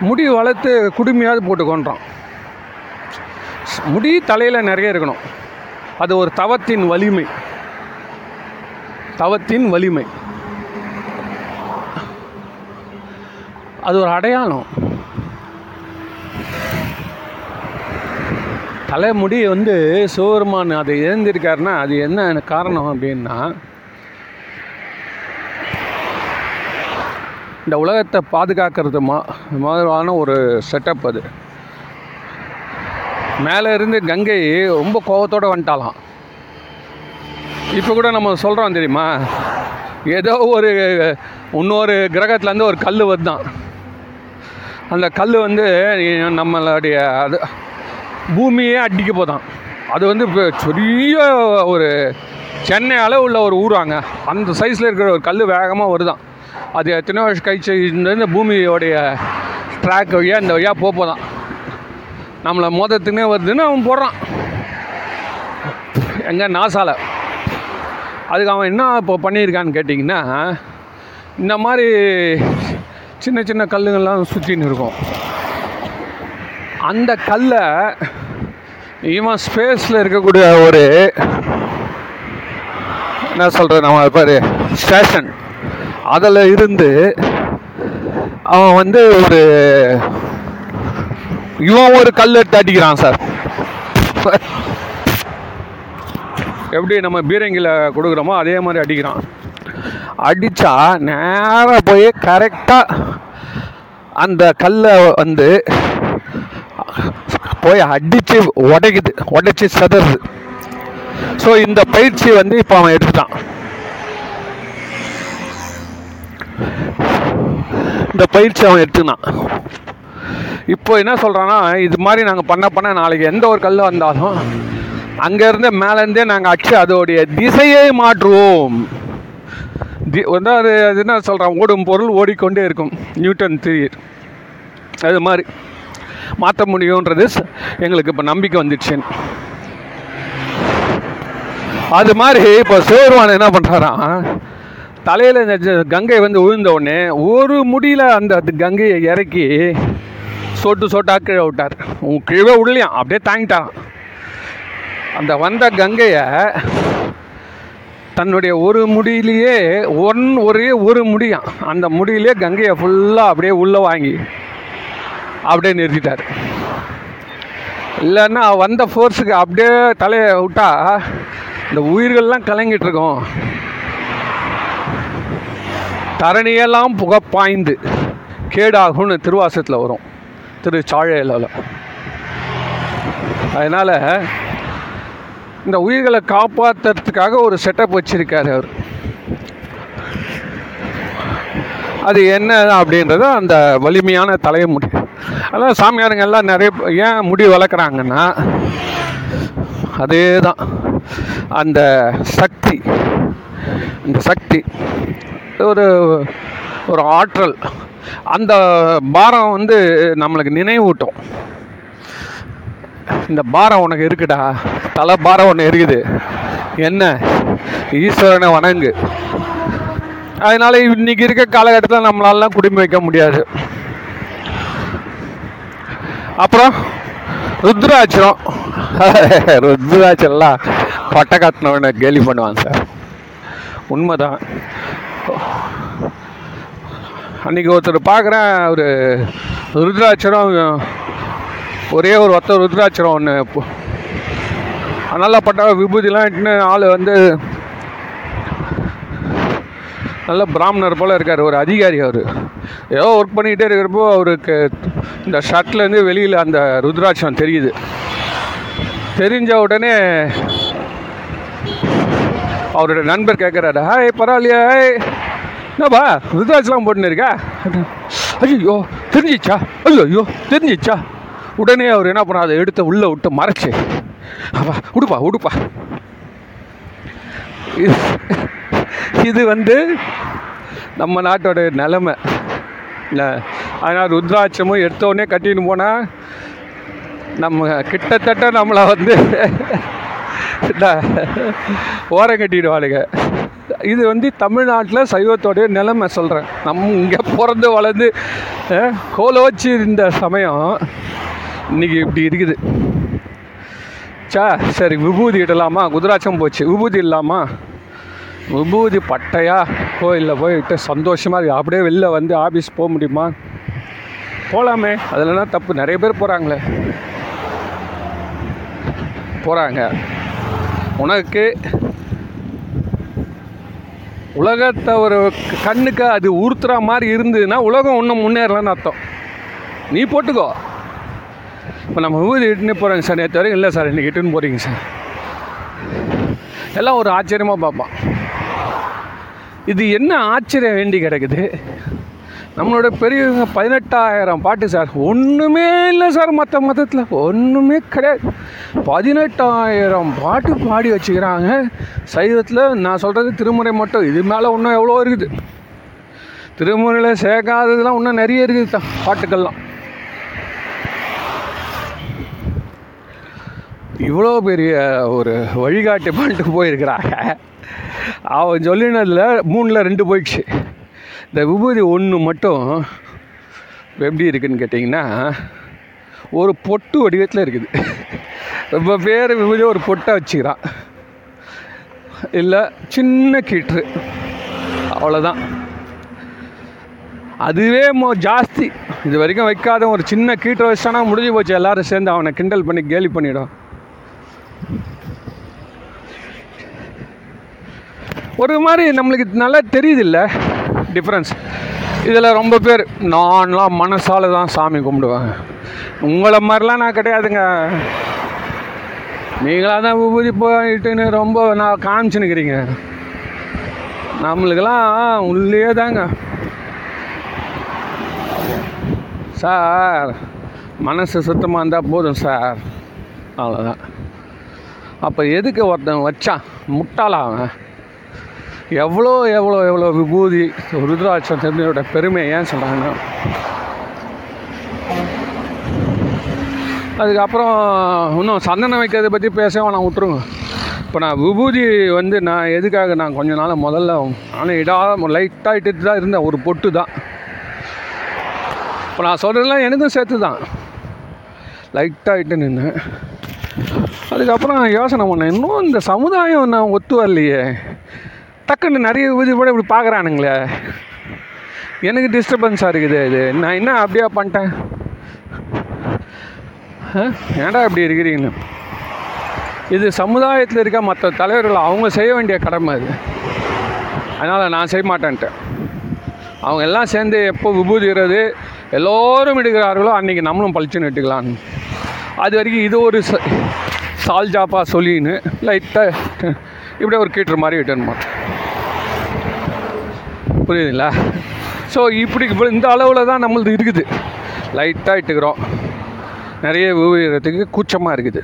முடி வளர்த்து குடுமையாவது போட்டு கொண்டான் முடி தலையில் நிறைய இருக்கணும். அது ஒரு தவத்தின் வலிமை. தவத்தின் வலிமை. அது ஒரு அடையாளம். தலைமுடி வந்து சிவபெருமான் அதை இழந்திருக்காருன்னா அது என்ன காரணம் அப்படின்னா இந்த உலகத்தை பாதுகாக்கிறது மா மாதிரியான ஒரு செட்டப் அது. மேலே இருந்து கங்கை ரொம்ப கோபத்தோடு வந்துட்டாலாம். இப்போ கூட நம்ம சொல்கிறோம் தெரியுமா? ஏதோ ஒரு இன்னொரு கிரகத்துலேருந்து ஒரு கல் வருதான். அந்த கல் வந்து நம்மளுடைய அது பூமியே அடிக்க போதான். அது வந்து இப்போ பெரிய ஒரு சென்னை அளவு உள்ள ஒரு ஊராங்க. அந்த சைஸில் இருக்கிற ஒரு கல் வேகமாக வருதான். அது எத்தனையோ வருஷம் கழிச்சு இந்த பூமியோடைய ட்ராக் வழியாக இந்த வழியாக போக போதான். நம்மளை மோதத்துக்குனே வருதுன்னு அவன் போடுறான். எங்கே? நாசால. அதுக்கு அவன் என்ன இப்போ பண்ணியிருக்கான்னு கேட்டிங்கன்னா இந்த மாதிரி சின்ன சின்ன கல்லுங்கள்லாம் சுற்றின்னு இருக்கும். அந்த கல்லை இவன் ஸ்பேஸில் இருக்கக்கூடிய ஒரு என்ன சொல்கிறது நம்ம பாரு ஸ்டேஷன் அதில் இருந்து அவன் வந்து ஒரு இவன் ஒரு கல் எடுத்து அடிக்கிறான் சார். எப்படி நம்ம பீரங்கியில் கொடுக்குறோமோ அதே மாதிரி அடிக்கிறான். அடித்தா நேராக போய் கரெக்டாக அந்த கல்லை வந்து போய் அடித்து உடைக்குது உடைச்சி சதறுது. ஸோ இந்த பயிற்சி வந்து இப்போ அவன் எடுத்துட்டான். இந்த பயிற்சி அவன் எடுத்துனான் இப்போ என்ன சொல்கிறான்னா இது மாதிரி நாங்கள் பண்ண பண்ண நாளைக்கு எந்த ஒரு கல் வந்தாலும் அங்கேருந்து மேலேருந்தே நாங்கள் அச்சு அதோடைய திசையை மாற்றுவோம். தி வந்து அது என்ன சொல்கிறான் ஓடும் பொருள் ஓடிக்கொண்டே இருக்கும். நியூட்டன் தியரி அது மாதிரி. மாற்ற முடியுன்றது எங்களுக்கு இப்போ நம்பிக்கை வந்துடுச்சு. அது மாதிரி இப்போ சேருவான் என்ன பண்ணுறாராம் தலையில் இந்த கங்கை வந்து விழுந்த உடனே ஒரு முடியில் அந்த கங்கையை இறக்கி சொட்டு சொட்டா கீழே விட்டார். உன் கீழே விடலையாம் அப்படியே தாங்கிட்டான். அந்த வந்த கங்கையை தன்னுடைய ஒரு முடியிலேயே ஒன் ஒரே ஒரு முடியான் அந்த முடியிலே கங்கையை ஃபுல்லாக அப்படியே உள்ளே வாங்கி அப்படியே நிறுத்திட்டார். இல்லைன்னா வந்த ஃபோர்ஸுக்கு அப்படியே தலையை விட்டா இந்த உயிர்கள்லாம் கலங்கிட்டு இருக்கோம். தரணியெல்லாம் புகை பாய்ந்து கேடாகும்னு திருவாசத்தில் வரும். திரு சாழையில் அதனால் இந்த உயிர்களை காப்பாற்றுறதுக்காக ஒரு செட்டப் வச்சுருக்கார் அவர். அது என்ன அப்படின்றது அந்த வலிமையான தலைமுடி அதான் சாமியாருங்க எல்லாம் நிறைய ஏன் முடி வளர்க்குறாங்கன்னா அதே தான் அந்த சக்தி அந்த சக்தி ஒரு ஒரு ஆற்றல் அந்த பாரம் வந்து நம்மளுக்கு நினைவூட்டும். இந்த பாரம் உனக்கு இருக்குடா தலை பாரம் ஒன்று இருக்குது. என்ன? ஈஸ்வரனை வணங்கு. அதனால இன்னைக்கு இருக்க காலகட்டத்தில் நம்மளாலாம் குடிமை வைக்க முடியாது. அப்புறம் ருத்ராட்சரம் <laughs> ருத்ராட்சம்லாம் கொட்டை காட்டினவனை கேலி பண்ணுவாங்க சார். உண்மைதான். அன்றைக்கி ஒருத்தர் பார்க்குறேன் ஒரு ருத்ராட்சரம் ஒரே ஒரு ஒத்த ருத்ராட்சரம் ஒன்று நல்லா பட்ட விபூதிலாம் இட்டுன்னு ஆள் வந்து நல்ல பிராமணர் போல் இருக்கார் ஒரு அதிகாரி அவர். ஏதோ ஒர்க் பண்ணிக்கிட்டே இருக்கிறப்போ அவருக்கு இந்த ஷர்ட்லேருந்து வெளியில் அந்த ருத்ராட்சம் தெரியுது. தெரிஞ்ச உடனே அவரோட நண்பர் கேட்குறாரு ஹாய் பரவாயில்லையா ஹாய். என்னப்பா ருத்ராட்சலாம் போட்டுன்னு இருக்கா? ஐயோ தெரிஞ்சிச்சா? ஐயோ ஐயோ தெரிஞ்சிச்சா? உடனே அவர் என்ன பண்ணா அதை எடுத்து உள்ளே விட்டு மறைச்சு அப்பா உடுப்பா உடுப்பா. இது வந்து நம்ம நாட்டோட நிலமை. இல்லை அதனால் ருத்ராட்சமும் எடுத்தோடனே கட்டின்னு போனால் நம்ம கிட்டத்தட்ட நம்மளை வந்து ஓரம் கட்டிடுவாளுங்க. இது வந்து தமிழ்நாட்டில் சைவத்தோடைய நிலைமை சொல்கிறேன் நம்ம இங்கே பிறந்து வளர்ந்து அஹ், கோலோச்சி இந்த சமயம் இன்னைக்கு இப்படி இருக்குது. சா சரி விபூதி இடலாமா? குதிராட்சம் போச்சு. விபூதி இல்லாமா? விபூதி பட்டையா? கோயிலில் போயிட்டு சந்தோஷமாக அப்படியே வெளில வந்து ஆஃபீஸ் போக முடியுமா? போகலாமே அதிலலாம் தப்பு. நிறைய பேர் போகிறாங்களே போகிறாங்க உனக்கு உலகத்தை ஒரு கண்ணுக்கு அது உறுத்துற மாதிரி இருந்ததுன்னா உலகம் இன்னும் முன்னேறலன்னு அர்த்தம். நீ போட்டுக்கோ. இப்போ நம்ம ஊர் இட்டுன்னு போகிறோங்க சார். நேற்று வரைக்கும் இல்லை சார். இன்றைக்கி இட்டுன்னு போகிறீங்க சார். எல்லாம் ஒரு ஆச்சரியமாக பார்ப்பான். இது என்ன ஆச்சரியம் வேண்டி கிடக்குது? நம்மளோட பெரியவங்க பதினெட்டாயிரம் பாட்டு சார். ஒன்றுமே இல்லை சார் மற்ற மதத்தில் ஒன்றுமே கிடையாது. பதினெட்டாயிரம் பாட்டு பாடி வச்சுக்கிறாங்க. சைவத்தில் நான் சொல்கிறது திருமுறை மட்டும். இது மேலே இன்னும் எவ்வளோ இருக்குது. திருமுறையில் சேர்க்காததுலாம் இன்னும் நிறைய இருக்குது தான் பாட்டுக்கள்லாம் இவ்வளோ பெரிய ஒரு வழிகாட்டி பண்ணிட்டு போயிருக்கிறாங்க. அவன் சொல்லினதில் மூணில் ரெண்டு போயிடுச்சு. இந்த விபூதி ஒன்று மட்டும் எப்படி இருக்குன்னு கேட்டிங்கன்னா ஒரு பொட்டு வடிவத்தில் இருக்குது. ரொம்ப பேர் விபூதி ஒரு பொட்டை வச்சுக்கிறான். இல்லை சின்ன கீற்று. அவ்வளோதான் அதுவே மோ ஜாஸ்தி. இது வரைக்கும் வைக்காத ஒரு சின்ன கீற்று வச்சானா முடிஞ்சு போச்சு. எல்லோரும் சேர்ந்து அவனை கிண்டல் பண்ணி கேலி பண்ணிவிடும் ஒரு மாதிரி நம்மளுக்கு நல்லா தெரியுது இல்லை டிஃப்ரென்ஸ் இதில் ரொம்ப பேர் நான்லாம் மனசால் தான் சாமி கும்பிடுவாங்க. உங்களை மாதிரிலாம் நான் கிடையாதுங்க. நீங்களாக தான் விபூதி போயிட்டுன்னு ரொம்ப நான் காமிச்சுன்னுக்கிறீங்க. நம்மளுக்கெல்லாம் உள்ளே தாங்க. சார் மனசு சுத்தமாக இருந்தால் போதும் சார். அவ்வளோதான் அப்போ எதுக்கு ஒருத்தன் வச்சான்? முட்டாளாக அவன்? எவ்வளோ எவ்வளோ எவ்வளோ விபூதி ருத்ராட்சம் தெரிஞ்சதோட பெருமை ஏன் சொல்கிறாங்க அதுக்கப்புறம் இன்னும் சந்தனம் வைக்கிறத பற்றி பேசவே நான் விட்டுருங்க. இப்போ நான் விபூதி வந்து நான் எதுக்காக நான் கொஞ்ச நாள் முதல்ல ஆனால் இடாத லைட்டாக இட்டுட்டு தான் இருந்தேன் ஒரு பொட்டு தான். இப்போ நான் சொல்கிறதெல்லாம் எனக்கும் சேர்த்து தான் லைட்டாக இட்டு நின்னேன். அதுக்கப்புறம் யோசனை பண்ணேன் இன்னும் இந்த சமுதாயம் நான் ஒத்து வரலையே. டக்குன்னு நிறைய இது கூட இப்படி பார்க்குறானுங்களே. எனக்கு டிஸ்டர்பன்ஸாக இருக்குது இது. நான் என்ன அப்படியே பண்ணிட்டேன்? ஏன்டா இப்படி இருக்கிறீங்க இது சமுதாயத்தில் இருக்க மற்ற தலைவர்கள் அவங்க செய்ய வேண்டிய கடமை அது. அதனால் நான் செய்ய மாட்டேன்ட்டேன் அவங்க எல்லாம் சேர்ந்து எப்போ விபூதிகிறது எல்லோரும் எடுக்கிறார்களோ அன்றைக்கி நம்மளும் பளிச்சுன்னு இட்டுக்கலான்னு அது வரைக்கும் இது ஒரு ச- சொல்லின்னு லைட்டாக இப்படியே ஒரு கீட்டர் மாதிரி ரிட்டர்ன் மாட்டேன் புரியுதுங்களா? ஸோ இப்படி இந்த அளவில் தான் நம்மளது இருக்குது. லைட்டாக இட்டுக்கிறோம். நிறைய விவரத்துக்கு கூச்சமாக இருக்குது.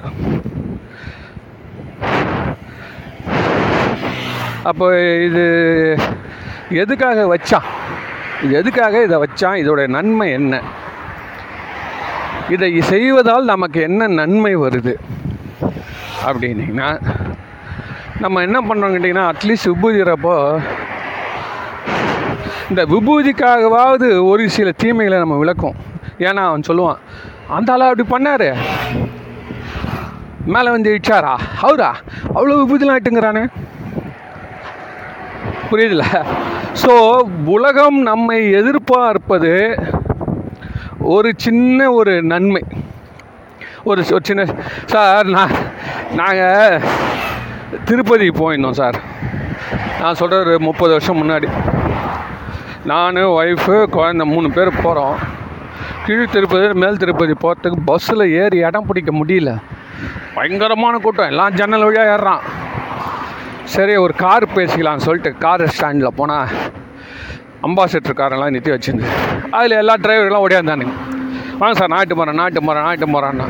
அப்போ இது எதுக்காக வச்சான்? எதுக்காக இதை வச்சான்? இதோட நன்மை என்ன? இதை செய்வதால் நமக்கு என்ன நன்மை வருது? அப்படின்னீங்கன்னா நம்ம என்ன பண்ணுறோம் கேட்டிங்கன்னா அட்லீஸ்ட் விபூதிறப்போ இந்த விபூதிக்காகவாவது ஒரு சில தீமைகளை நம்ம விளக்கும் ஏன்னா அவன் சொல்லுவான் அந்த ஆளா அப்படி பண்ணாரு? மேலே வந்து இடிச்சாரா? அவரா அவ்வளோ விபூதிலாம் இட்டுங்கிறானே புரியுதுல? ஸோ உலகம் நம்மை எதிர்பார்ப்பது ஒரு சின்ன ஒரு நன்மை. ஒரு ஒரு சின்ன சார் நான் நாங்கள் திருப்பதி போயிருந்தோம் சார். நான் சொல்கிற ஒரு முப்பது வருஷம் முன்னாடி. நான் ஒய்ஃபு குழந்த மூணு பேர் போகிறோம் கீழ் திருப்பதி மேல் திருப்பதி போகிறதுக்கு பஸ்ஸில் ஏறி இடம் பிடிக்க முடியல. பயங்கரமான கூட்டம். எல்லாம் ஜன்னல் வழியாக ஏறுறான். சரி ஒரு கார் பேசிக்கலாம்னு சொல்லிட்டு கார் ஸ்டாண்டில் போனால் அம்பாசிடர் காரெல்லாம் நிறுத்தி வச்சுருந்து அதில் எல்லா டிரைவர்கள்லாம் ஓடியாந்தானுங்க. வாங்க சார் நாட்டு போகிறேன் நாட்டு போகிறேன் நாட்டு போகிறேன்னா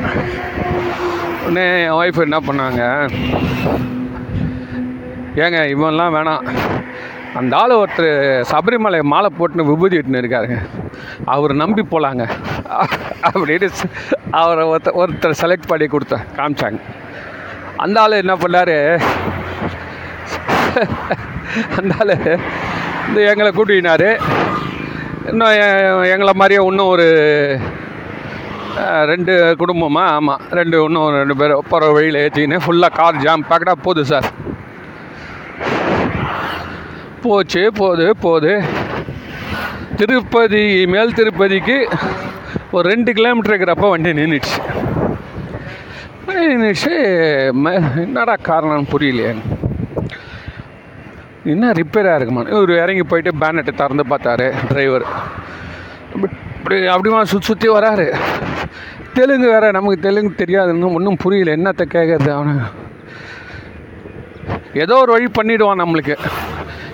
உடனே என் ஒய்ஃப் என்ன பண்ணாங்க ஏங்க இவன்லாம் வேணாம். அந்த ஆள் ஒருத்தர் சபரிமலை மாலை போட்டுன்னு விபூதி இட்டுன்னு இருக்காருங்க. அவர் நம்பி போகலாங்க அப்படின்னு அவரை ஒருத்தர் ஒருத்தர் செலக்ட் பண்ணி கொடுத்தேன் காமிச்சாங்க. அந்த ஆள் என்ன பண்ணார்? அந்த ஆள் இந்த எங்களை கூட்டினார் இன்னும் எங்களை மாதிரியே இன்னும் ஒரு ரெண்டு குடும்பமாக ஆமாம் ரெண்டு இன்னும் ரெண்டு பேர் போகிற வழியில் ஏற்றிக்கின்னு ஃபுல்லாக கார் ஜாம் பேக்கடாக போகுது சார். போச்சு போது போது. திருப்பதி மேல் திருப்பதிக்கு ஒரு ரெண்டு கிலோமீட்டர் இருக்கிறப்ப வண்டி நின்றுச்சு நின்றுச்சு என்னடா காரணம்னு புரியலையே. என்ன ரிப்பேராக இருக்குமா இவர் இறங்கி போயிட்டு பேனட்டை திறந்து பார்த்தாரு டிரைவர் இப்படி அப்படிமா சுற்றி சுற்றி வராரு. தெலுங்கு வேற நமக்கு தெலுங்கு தெரியாதுன்னு ஒன்றும் புரியல என்னத்தை கேட்கறது அவனு. ஏதோ ஒரு வழி பண்ணிடுவான் நம்மளுக்கு.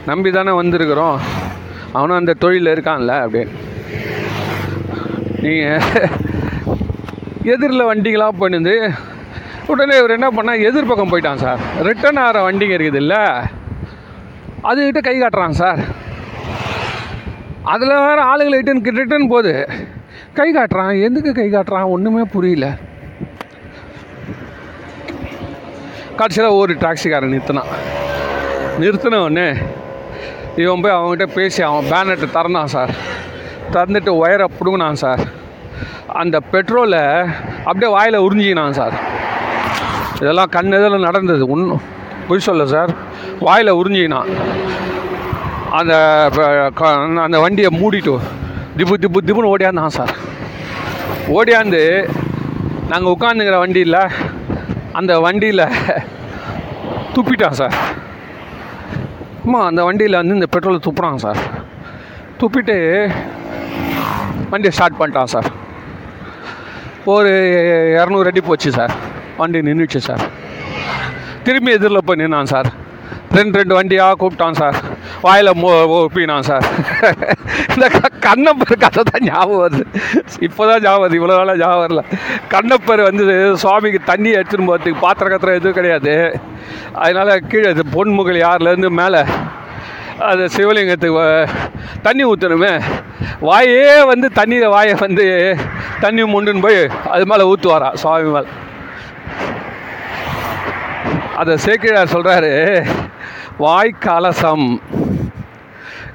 நம்பி தானே வந்திருக்கிறோம். அவனும் அந்த தொழிலில் இருக்கான்ல அப்படின்னு நீங்கள் எதிரில் வண்டிகளாக பண்ணுது உடனே இவர் என்ன பண்ணால் எதிர்பக்கம் போயிட்டான் சார். ரிட்டர்ன் ஆகிற வண்டிங்க இருக்குது இல்லை? அதுக்கிட்ட கை காட்டுறான் சார். அதில் வேறு ஆளுங்களை ரிட்டன் ரிட்டர்ன் போகுது. கை காட்டுறான். எதுக்கு கை காட்டுறான்? ஒன்றுமே புரியல. கடைசியில் ஒரு டாக்ஸிக்காரன் நிறுத்தினான். நிறுத்தின உடனே இவன் போய் அவங்ககிட்ட பேசி அவன் பேனட்டை திறந்தான் சார். திறந்துட்டு ஒயரை பிடுங்கினான் சார். அந்த பெட்ரோலை அப்படியே வாயில் உறிஞ்சினான் சார். இதெல்லாம் கண் இதில் நடந்தது? ஒன்றும் பொய் சொல்ல சார். வாயில் உறிஞ்சினான் அந்த க- அந்த வண்டியை மூடிட்டு திப்பு திப்பு திப்புன்னு ஓடியாந்தான் சார். ஓடியாந்து நாங்கள் உட்காந்துங்கிற வண்டியில் அந்த வண்டியில் துப்பிட்டான் சார். அம்மா அந்த வண்டியில் வந்து இந்த பெட்ரோலை துப்புறான் சார். துப்பிட்டு வண்டியை ஸ்டார்ட் பண்ணிட்டான் சார். ஒரு இரநூறு அடி போச்சு சார். வண்டி நின்றுச்சு சார். திரும்பி எதிரில் போய் நின்னான் சார். ரெண்டு ரெண்டு வண்டியாக கூப்பிட்டான் சார். வாயில் மோ ஒப்பினான் சார். இந்த கண்ணப்பர் கதை தான் ஞாபகம் வருது. இப்போ தான் ஞாபகம் வருது. இவ்வளோ நாளாக ஞாபகம் வரல. கண்ணப்பர் வந்து சுவாமிக்கு தண்ணி எடுத்துன்னு போகிறதுக்கு பாத்திர கத்திரம் எதுவும் கிடையாது. அதனால் கீழே இது பொன்முகல் யார்லேருந்து மேலே அது சிவலிங்கத்துக்கு தண்ணி ஊற்றணுமே வாயே வந்து தண்ணியில் வாயை வந்து தண்ணி முண்டுன்னு போய் அது மேலே ஊற்றுவாரா சுவாமி மேலே. அதை சேக்கிழார் சொல்கிறாரு வாய் கலசம்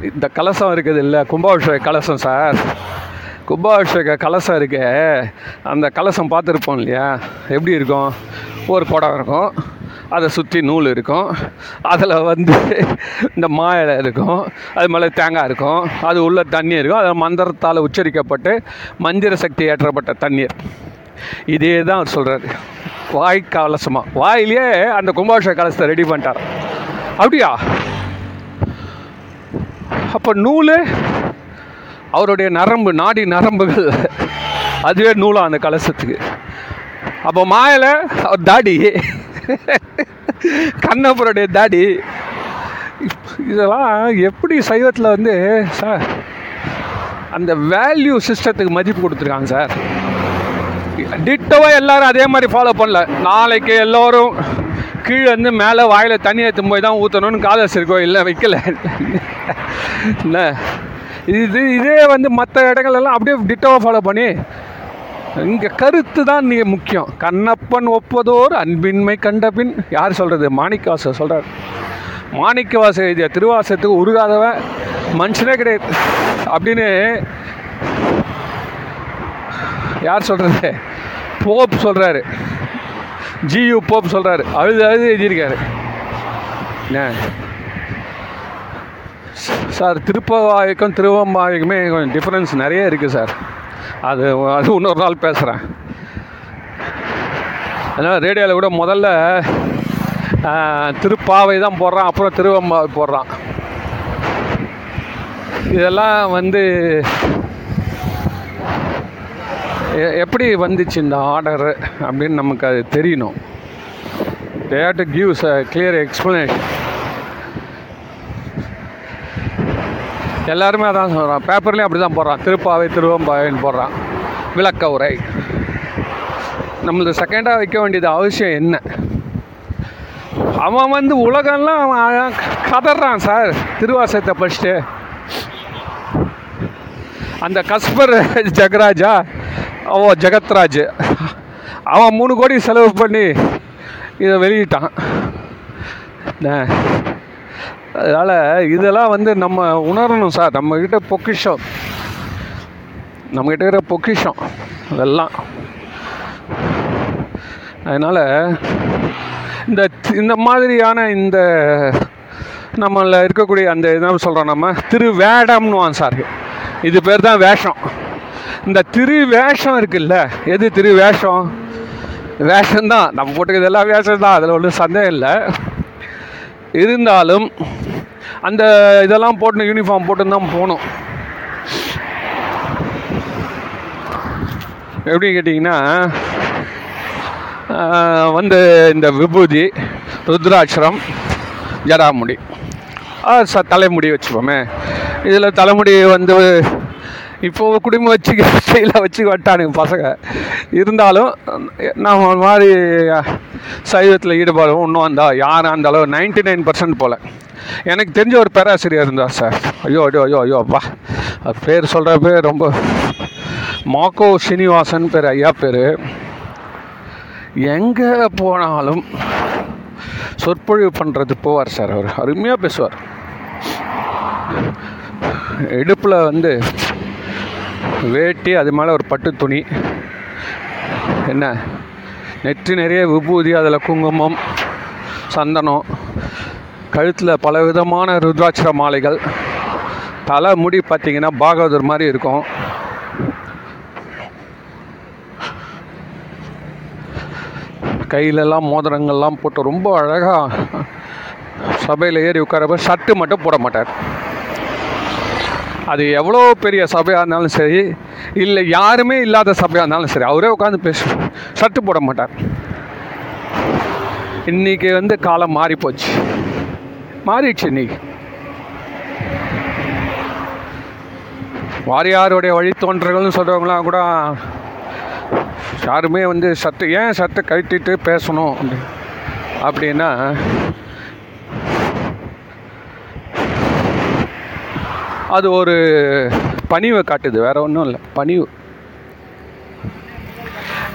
இந்த கலசம் இருக்குது இல்லை கும்பாபிஷேக கலசம் சார். கும்பாபிஷேக கலசம் இருக்கு. அந்த கலசம் பார்த்துருப்போம் இல்லையா? எப்படி இருக்கும்? ஒரு குடம் இருக்கும். அதை சுற்றி நூல் இருக்கும். அதில் வந்து இந்த மாயிலை இருக்கும். அது மேலே தேங்காய் இருக்கும். அது உள்ள தண்ணி இருக்கும். அதில் மந்திரத்தால் உச்சரிக்கப்பட்டு மந்திர சக்தி ஏற்றப்பட்ட தண்ணீர். இதே தான் அவர் சொல்கிறாரு வாய் கலசமாக வாயிலேயே அந்த கும்பாபிஷேக கலசத்தை ரெடி பண்ணிட்டார் அப்படியா? அப்போ நூல் அவருடைய நரம்பு நாடி நரம்புகள் அதுவே நூலாம் அந்த கலசத்துக்கு. அப்போ மாயில் அவர் தாடி. கண்ணப்பருடைய தாடி. இதெல்லாம் எப்படி சைவத்தில் வந்து சார் அந்த வேல்யூ சிஸ்டத்துக்கு மதிப்பு கொடுத்துருக்காங்க சார். டிட்டோவாக எல்லாரும் அதே மாதிரி ஃபாலோ பண்ணல. நாளைக்கு எல்லோரும் கீழே வந்து மேலே வாயில் தண்ணி எடுத்து போய் தான் ஊற்றணும்னு காதல் இருக்கோ இல்லை வைக்கல. என்ன? இது இதே வந்து மற்ற இடங்கள்லாம் அப்படியே டிட்டோவை ஃபாலோ பண்ணி இங்கே கருத்து தான் நீ முக்கியம். கண்ணப்பன் ஒப்பதோர் அன்பின்மை கண்டபின் யார் சொல்கிறது மாணிக்கவாசர் சொல்கிறார் மாணிக்கவாசர் எழுதிய திருவாசத்துக்கு உருகாதவன் மனுஷனே கிடையாது. அப்படின்னு யார் சொல்கிறது போப் சொல்கிறாரு ஜியு போப் சொல்கிறாரு அழுது அழுது எழுதியிருக்காரு. என்ன? சார் திருப்பவாய்க்கும் திருவம்பாய்க்குமே கொஞ்சம் டிஃப்ரென்ஸ் நிறைய இருக்குது சார். அது அது இன்னொரு நாள் பேசுகிறேன் அதனால் ரேடியோவில் கூட முதல்ல திருப்பாவை தான் போடுறான் அப்புறம் திருவம்பாவை போடுறான். இதெல்லாம் வந்து எப்படி வந்துச்சு இந்த ஆர்டர் அப்படின்னு நமக்கு அது தெரியணும். They do gives a clear explanation எல்லாருமே அதான் சொல்கிறான் பேப்பர்லேயும் அப்படி தான் போடுறான். திருப்பாவை திருவம்பாவைன்னு போடுறான். விளக்க உரை. நம்மளது செகண்டாக வைக்க வேண்டியது அவசியம் என்ன? அவன் வந்து உலகம்லாம் அவன் கதறான் சார். திருவாசகத்தை படிச்சுட்டு. அந்த கஸ்பர் ஜெகராஜா ஓ ஜெகத்ராஜ். அவன் மூணு கோடி செலவு பண்ணி இதை வெளியிட்டான். அதனால் இதெல்லாம் வந்து நம்ம உணரணும் சார். நம்மக்கிட்ட பொக்கிஷம். நம்மக்கிட்ட இருக்கிற பொக்கிஷம். அதெல்லாம். அதனால் இந்த இந்த மாதிரியான இந்த நம்மள இருக்கக்கூடிய அந்த என்ன சொல்கிறோம் நம்ம? திருவேடம்னுவான் சார். இது பேர் தான் வேஷம். இந்த திருவேஷம் இருக்குல்ல? எது திருவேஷம்? வேஷம்தான். நம்ம போட்டுக்கிறது எல்லாம் வேஷம் தான் அதில் ஒன்றும் சந்தேகம் இல்லை. இருந்தாலும் அந்த இதெல்லாம் போட்டு யூனிஃபார்ம் போட்டு தான் போகணும். எப்படி கேட்டிங்கன்னா வந்து இந்த விபூதி ருத்ராட்சரம் ஜடாமுடி. ச தலைமுடி வச்சுப்போமே. இதில் தலைமுடி வந்து இப்போ குடும்பம் வச்சு ஸ்டைலாக வச்சு வட்டானுங்க பசங்க. இருந்தாலும் நான் ஒரு மாதிரி சைவத்தில் ஈடுபாடு ஒன்றும் இருந்தால் யாரும் இருந்தாலும் நைன்டி நைன் பர்சன்ட் போல். எனக்கு தெரிஞ்ச ஒரு பேராசிரியர் இருந்தார் சார் ஐயோ ஐயோ ஐயோ ஐயோ அப்பா. அவர் பேர் சொல்கிற பேர் ரொம்ப மாக்கோ சீனிவாசன் பேர் ஐயா பேர். எங்கே போனாலும் சொற்பொழிவு பண்ணுறது போவார் சார் அவர் அருமையாக பேசுவார். இடுப்பில் வந்து வேட்டி அது மேலே ஒரு பட்டு துணி. என்ன? நெற்றி நிறைய விபூதி அதில் குங்குமம் சந்தனம் கழுத்தில் பல விதமான ருத்ராட்சர மாலைகள். தலை முடி பார்த்தீங்கன்னா பாகவதர் மாதிரி இருக்கும். கையிலெல்லாம் மோதிரங்கள்லாம் போட்டு ரொம்ப அழகாக சபையில் ஏறி உட்காரப்ப ஷர்ட்டு மட்டும் போட மாட்டார். அது எவ்வளோ பெரிய சபையாக இருந்தாலும் சரி இல்லை யாருமே இல்லாத சபையாக இருந்தாலும் சரி அவரே உட்காந்து பேச சட்டு போட மாட்டார். இன்னைக்கு வந்து காலம் மாறி போச்சு மாறிடுச்சு இன்னைக்கு. வாரியாருடைய வழித்தோன்றர்கள்னு சொல்கிறவங்களாம் கூட யாருமே வந்து சட்டை ஏன் சட்டை கழட்டிட்டு பேசணும் அப்படி- அப்படின்னா அது ஒரு பணிவை காட்டுது வேற ஒன்றும் இல்லை. பணிவு.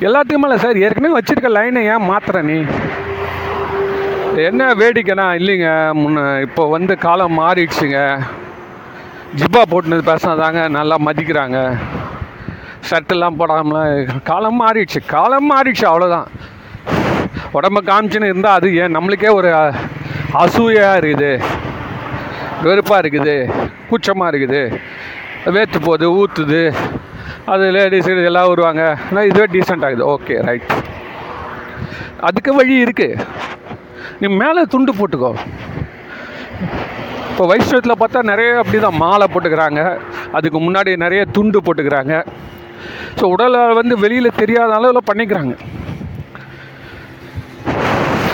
எல்லாத்துக்கும் மேலே சார் ஏற்கனவே வச்சிருக்க லைனை ஏன் மாத்திர நீ? என்ன வேடிக்கைனா இல்லைங்க முன்ன இப்போ வந்து காலம் மாறிடுச்சுங்க. ஜிப்பா போட்டுனது பேசினாதாங்க நல்லா மதிக்கிறாங்க. ஷர்ட்டெல்லாம் போடாமல் காலம் மாறிடுச்சு காலம் மாறிடுச்சு அவ்வளோதான் உடம்ப காமிச்சுன்னு இருந்தால் அது ஏன்? நம்மளுக்கே ஒரு அசூயாக இருக்குது. வெறுப்பாக இருக்குது கூச்சமாக இருக்குது வேத்து போகுது ஊற்றுது அது லேடிஸ் எல்லாம் வருவாங்க. ஆனால் இதுவே டீசெண்ட் ஆகுது ஓகே ரைட் அதுக்கு வழி இருக்குது நீ மேலே துண்டு போட்டுக்கோ. இப்போ வைஷ்ணவத்தில் பார்த்தா நிறைய அப்படி தான் மாலை போட்டுக்கிறாங்க. அதுக்கு முன்னாடி நிறைய துண்டு போட்டுக்கிறாங்க. ஸோ உடலை வந்து வெளியில் தெரியாத அளவில் பண்ணிக்கிறாங்க.